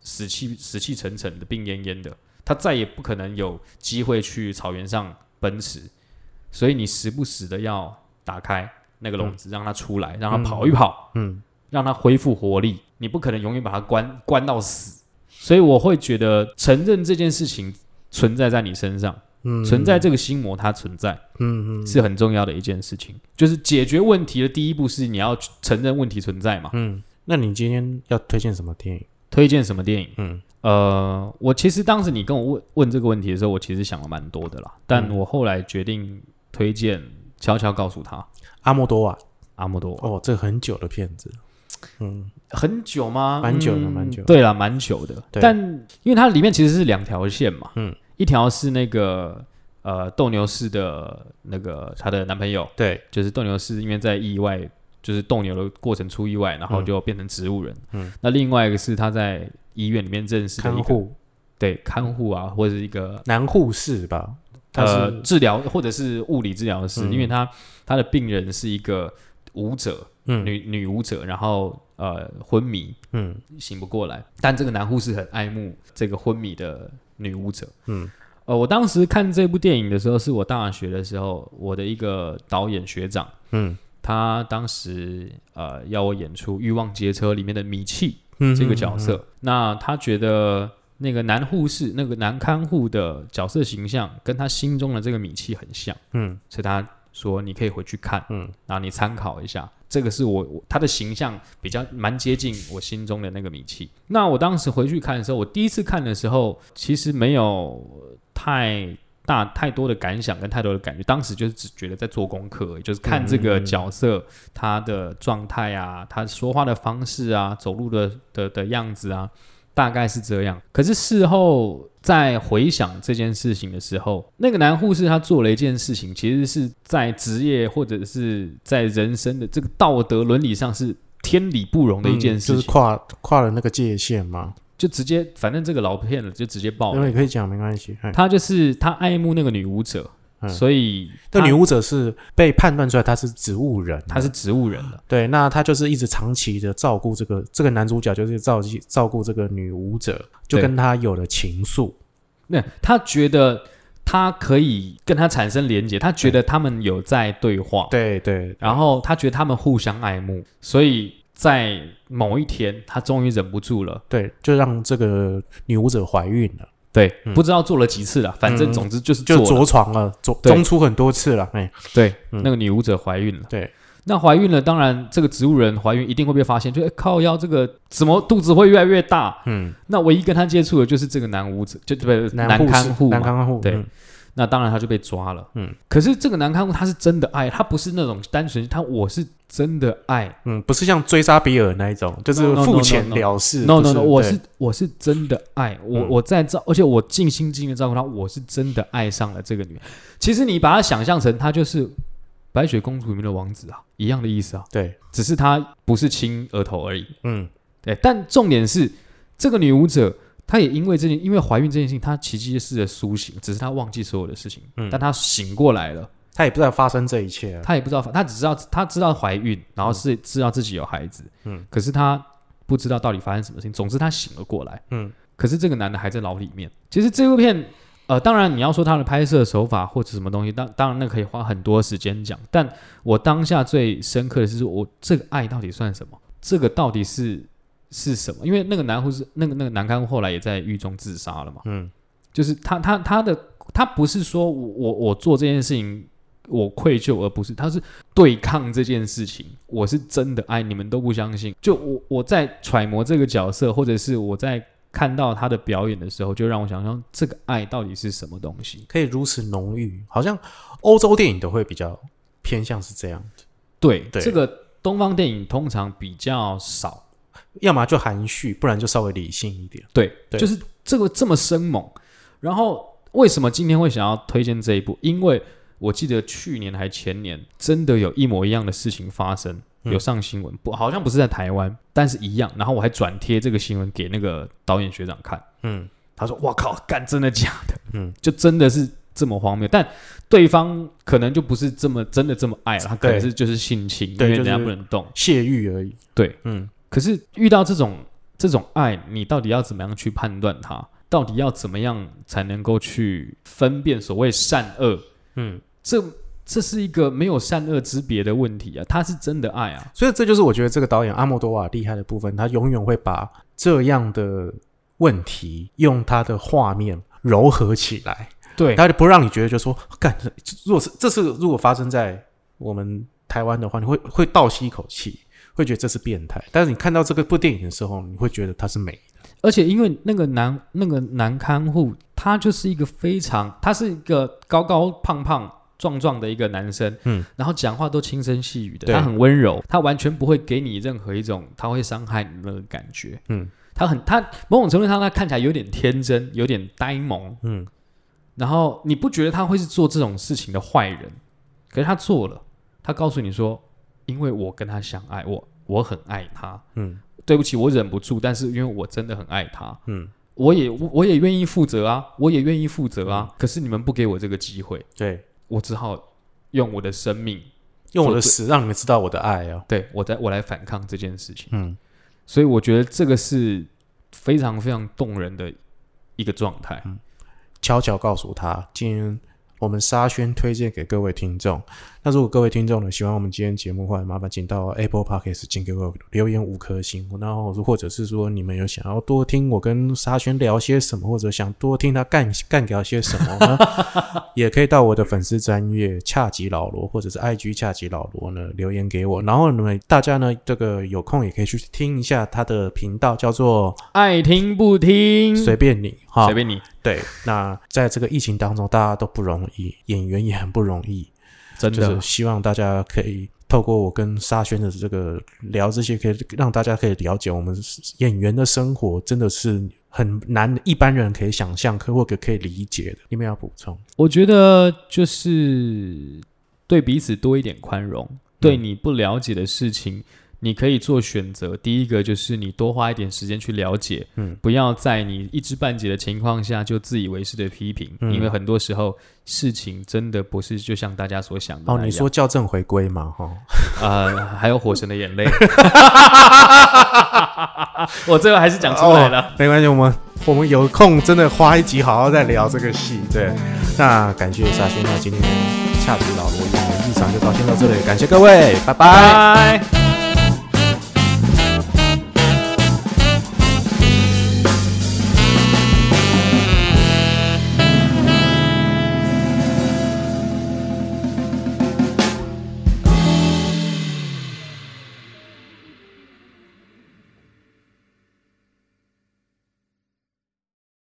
[SPEAKER 2] 死气死气沉沉的、病恹恹的，它再也不可能有机会去草原上奔驰，所以你时不时的要打开那个笼子，让它出来，让它跑一跑，
[SPEAKER 1] 嗯。
[SPEAKER 2] 让它恢复活力。你不可能永远把它关关到死，所以我会觉得承认这件事情存在在你身上，
[SPEAKER 1] 嗯，
[SPEAKER 2] 存在这个心魔它存在
[SPEAKER 1] 嗯嗯
[SPEAKER 2] 是很重要的一件事情。就是解决问题的第一步是你要承认问题存在嘛。
[SPEAKER 1] 嗯。那你今天要推荐什么电影？
[SPEAKER 2] 推荐什么电影？
[SPEAKER 1] 嗯
[SPEAKER 2] 呃，我其实当时你跟我问问这个问题的时候，我其实想了蛮多的啦，但
[SPEAKER 1] 嗯
[SPEAKER 2] 我后来决定推荐悄悄告诉他
[SPEAKER 1] 阿莫多瓦。
[SPEAKER 2] 阿莫多瓦。
[SPEAKER 1] 哦，这很久的片子。嗯。
[SPEAKER 2] 很久吗？
[SPEAKER 1] 蛮久的
[SPEAKER 2] 嗯。
[SPEAKER 1] 蛮久的。
[SPEAKER 2] 对了，蛮久的。
[SPEAKER 1] 对。
[SPEAKER 2] 但因为它里面其实是两条线嘛，
[SPEAKER 1] 嗯，
[SPEAKER 2] 一条是那个呃斗牛士的那个她的男朋友，
[SPEAKER 1] 对，
[SPEAKER 2] 就是斗牛士因为在意外，就是斗牛的过程出意外，然后
[SPEAKER 1] 嗯
[SPEAKER 2] 就变成植物人。
[SPEAKER 1] 嗯，
[SPEAKER 2] 那另外一个是他在医院里面认识的一个
[SPEAKER 1] 看护。
[SPEAKER 2] 对看护啊，或者是一个
[SPEAKER 1] 男护士吧？他
[SPEAKER 2] 呃
[SPEAKER 1] 是
[SPEAKER 2] 治疗或者是物理治疗师，
[SPEAKER 1] 嗯。
[SPEAKER 2] 因为他他的病人是一个舞者，
[SPEAKER 1] 嗯。
[SPEAKER 2] 女女舞者，然后呃昏迷，
[SPEAKER 1] 嗯。
[SPEAKER 2] 醒不过来。但这个男护士很爱慕这个昏迷的女舞者。
[SPEAKER 1] 嗯。
[SPEAKER 2] 呃，我当时看这部电影的时候，是我大学的时候，我的一个导演学长，
[SPEAKER 1] 嗯。
[SPEAKER 2] 他当时呃要我演出《欲望街车》里面的米契
[SPEAKER 1] 嗯
[SPEAKER 2] 这个角色，那他觉得那个男护士、那个男看护的角色形象跟他心中的这个米契很像，
[SPEAKER 1] 嗯。
[SPEAKER 2] 所以他说你可以回去看，
[SPEAKER 1] 嗯
[SPEAKER 2] 然后你参考一下。这个是我我他的形象比较蛮接近我心中的那个米奇。那我当时回去看的时候，我第一次看的时候，其实没有太大太多的感想跟太多的感觉，当时就是只觉得在做功课，就是看这个角色他的状态啊，他说话的方式啊，走路的的的样子啊，大概是这样。可是事后在回想这件事情的时候，那个男护士他做了一件事情，其实是在职业或者是在人生的这个道德伦理上是天理不容的一件
[SPEAKER 1] 嗯
[SPEAKER 2] 事情，
[SPEAKER 1] 就是跨跨了那个界限嘛。
[SPEAKER 2] 就直接反正这个老骗了，就直接爆了。
[SPEAKER 1] 因为可以讲没关系。哎
[SPEAKER 2] 他就是他爱慕那个女舞者，
[SPEAKER 1] 嗯。
[SPEAKER 2] 所以他
[SPEAKER 1] 这女舞者是被判断出来她是植物人，
[SPEAKER 2] 她是植物人的，
[SPEAKER 1] 对，那她就是一直长期的照顾这个这个男主角，就是照照顾这个女舞者，就跟他有了情愫。
[SPEAKER 2] 那他觉得他可以跟他产生连结，他觉得他们有在对话，
[SPEAKER 1] 对对，
[SPEAKER 2] 然后他觉得他们互相爱慕，所以在某一天他终于忍不住了，
[SPEAKER 1] 对，就让这个女舞者怀孕了，
[SPEAKER 2] 对，
[SPEAKER 1] 嗯。
[SPEAKER 2] 不知道做了几次了，反正
[SPEAKER 1] 嗯
[SPEAKER 2] 总之就是
[SPEAKER 1] 就着床了，着
[SPEAKER 2] 对。
[SPEAKER 1] 中出很多次了。哎，
[SPEAKER 2] 对，
[SPEAKER 1] 嗯。
[SPEAKER 2] 那个女舞者怀孕了。
[SPEAKER 1] 对，
[SPEAKER 2] 那怀孕了，当然这个植物人怀孕一定会被发现，就哎靠腰这个怎么肚子会越来越大？
[SPEAKER 1] 嗯，
[SPEAKER 2] 那唯一跟他接触的就是这个男舞者，就对不男看护
[SPEAKER 1] 男看护，
[SPEAKER 2] 对。
[SPEAKER 1] 嗯
[SPEAKER 2] 那当然他就被抓了。
[SPEAKER 1] 嗯，
[SPEAKER 2] 可是这个男看护他是真的爱，他不是那种单纯他我是真的爱。
[SPEAKER 1] 嗯，不是像追杀比尔那一种，就是付钱.了事。
[SPEAKER 2] no no no，我是我是真的爱我，
[SPEAKER 1] 嗯
[SPEAKER 2] 我在照，而且我尽心尽力照顾她，我是真的爱上了这个女人。其实你把她想象成她就是白雪公主里面的王子啊，一样的意思啊，
[SPEAKER 1] 对，
[SPEAKER 2] 只是她不是亲额头而已。
[SPEAKER 1] 嗯
[SPEAKER 2] 对，但重点是这个女舞者，她也因为这件，因为怀孕这件事情，她奇迹式的苏醒，只是她忘记所有的事情，
[SPEAKER 1] 嗯
[SPEAKER 2] 但她醒过来了，
[SPEAKER 1] 他也不知道发生这一切啊。
[SPEAKER 2] 她也不知道，她只知道她知道怀孕，然后是知道自己有孩子，
[SPEAKER 1] 嗯
[SPEAKER 2] 可是她不知道到底发生什么事情。总之，她醒了过来，
[SPEAKER 1] 嗯
[SPEAKER 2] 可是这个男的还在牢里面。其实这部片，呃，当然你要说他的拍摄手法或者什么东西，当当然那可以花很多时间讲。但我当下最深刻的是说，我这个爱到底算什么？这个到底是是什么？因为那个男护士，那个那个男看护后来也在狱中自杀了嘛。
[SPEAKER 1] 嗯
[SPEAKER 2] 就是他他他的他不是说我我我做这件事情我愧疚，而不是他是对抗这件事情，我是真的爱你们都不相信。就我我在揣摩这个角色，或者是我在看到他的表演的时候，就让我想象这个爱到底是什么东西。
[SPEAKER 1] 可以如此浓郁，好像欧洲电影都会比较偏向是这样子，
[SPEAKER 2] 对，
[SPEAKER 1] 对
[SPEAKER 2] 这个东方电影通常比较少，
[SPEAKER 1] 要么就含蓄，不然就稍微理性一点。
[SPEAKER 2] 对，
[SPEAKER 1] 对
[SPEAKER 2] 就是这个这么生猛。然后为什么今天会想要推荐这一部？因为我记得去年还前年，真的有一模一样的事情发生，
[SPEAKER 1] 嗯
[SPEAKER 2] 有上新闻，不好像不是在台湾，但是一样。然后我还转贴这个新闻给那个导演学长看，
[SPEAKER 1] 嗯
[SPEAKER 2] 他说：“我靠，干真的假的？
[SPEAKER 1] 嗯，
[SPEAKER 2] 就真的是这么荒谬。”但对方可能就不是这么真的这么爱了，他可能是就是性侵，因为人家不能动。
[SPEAKER 1] 泄欲而已。
[SPEAKER 2] 对，
[SPEAKER 1] 嗯
[SPEAKER 2] 可是遇到这种这种爱，你到底要怎么样去判断它？到底要怎么样才能够去分辨所谓善恶？
[SPEAKER 1] 嗯，
[SPEAKER 2] 这这是一个没有善恶之别的问题啊！他是真的爱啊，
[SPEAKER 1] 所以这就是我觉得这个导演阿莫多瓦厉害的部分，他永远会把这样的问题用他的画面柔合起来，
[SPEAKER 2] 对
[SPEAKER 1] 他就不让你觉得就说，干，如果是这是如果发生在我们台湾的话，你会会倒吸一口气，会觉得这是变态。但是你看到这个部电影的时候，你会觉得它是美的。
[SPEAKER 2] 而且因为那个男那个男看护，他就是一个非常，他是一个高高胖胖。壮壮的一个男生，
[SPEAKER 1] 嗯，
[SPEAKER 2] 然后讲话都轻声细语的，他很温柔，他完全不会给你任何一种他会伤害你的那个感觉，
[SPEAKER 1] 嗯
[SPEAKER 2] 他很他某种程度上他看起来有点天真，有点呆萌，
[SPEAKER 1] 嗯
[SPEAKER 2] 然后你不觉得他会是做这种事情的坏人，可是他做了，他告诉你说，因为我跟他相爱，我我很爱他，
[SPEAKER 1] 嗯。
[SPEAKER 2] 对不起，我忍不住，但是因为我真的很爱他，
[SPEAKER 1] 嗯，
[SPEAKER 2] 我也我我也愿意负责啊，我也愿意负责啊，可是你们不给我这个机会，
[SPEAKER 1] 对，
[SPEAKER 2] 我只好用我的生命，
[SPEAKER 1] 用我的死让你们知道我的爱啊。
[SPEAKER 2] 对我在我来反抗这件事情，
[SPEAKER 1] 嗯，
[SPEAKER 2] 所以我觉得这个是非常非常动人的一个状态。嗯。
[SPEAKER 1] 悄悄告诉他，今天我们沙宣推荐给各位听众，那如果各位听众呢喜欢我们今天节目的话，麻烦请到 Apple Podcast 请给我留言五颗星，然后或者是说你们有想要多听我跟沙宣聊些什么，或者想多听他干干聊些什么呢，也可以到我的粉丝专业恰吉老罗或者是 IG 恰吉老罗呢留言给我，然后你们大家呢这个有空也可以去听一下他的频道，叫做
[SPEAKER 2] 爱听不听，
[SPEAKER 1] 随便你哈，
[SPEAKER 2] 随便你，
[SPEAKER 1] 对。那在这个疫情当中，大家都不容易，演员也很不容易。
[SPEAKER 2] 真的
[SPEAKER 1] 就是希望大家可以透过我跟沙宣的这个聊这些，可以让大家可以了解我们演员的生活真的是很难，一般人可以想象，可或者可以理解的。你们要补充？
[SPEAKER 2] 我觉得就是对彼此多一点宽容，对你不了解的事情，你可以做选择。第一个就是你多花一点时间去了解，
[SPEAKER 1] 嗯，
[SPEAKER 2] 不要在你一知半解的情况下就自以为是的批评，
[SPEAKER 1] 嗯
[SPEAKER 2] 因为很多时候事情真的不是就像大家所想的
[SPEAKER 1] 哦，你说校正回归嘛？哈，
[SPEAKER 2] 呃，还有火神的眼泪，我最后还是讲出来了。
[SPEAKER 1] 哦没关系，我们我们有空真的花一集好好再聊这个戏。对，那感谢沙宣，那今天恰吉老罗演员日常就到先到这里，感谢各位，拜拜。
[SPEAKER 2] 拜。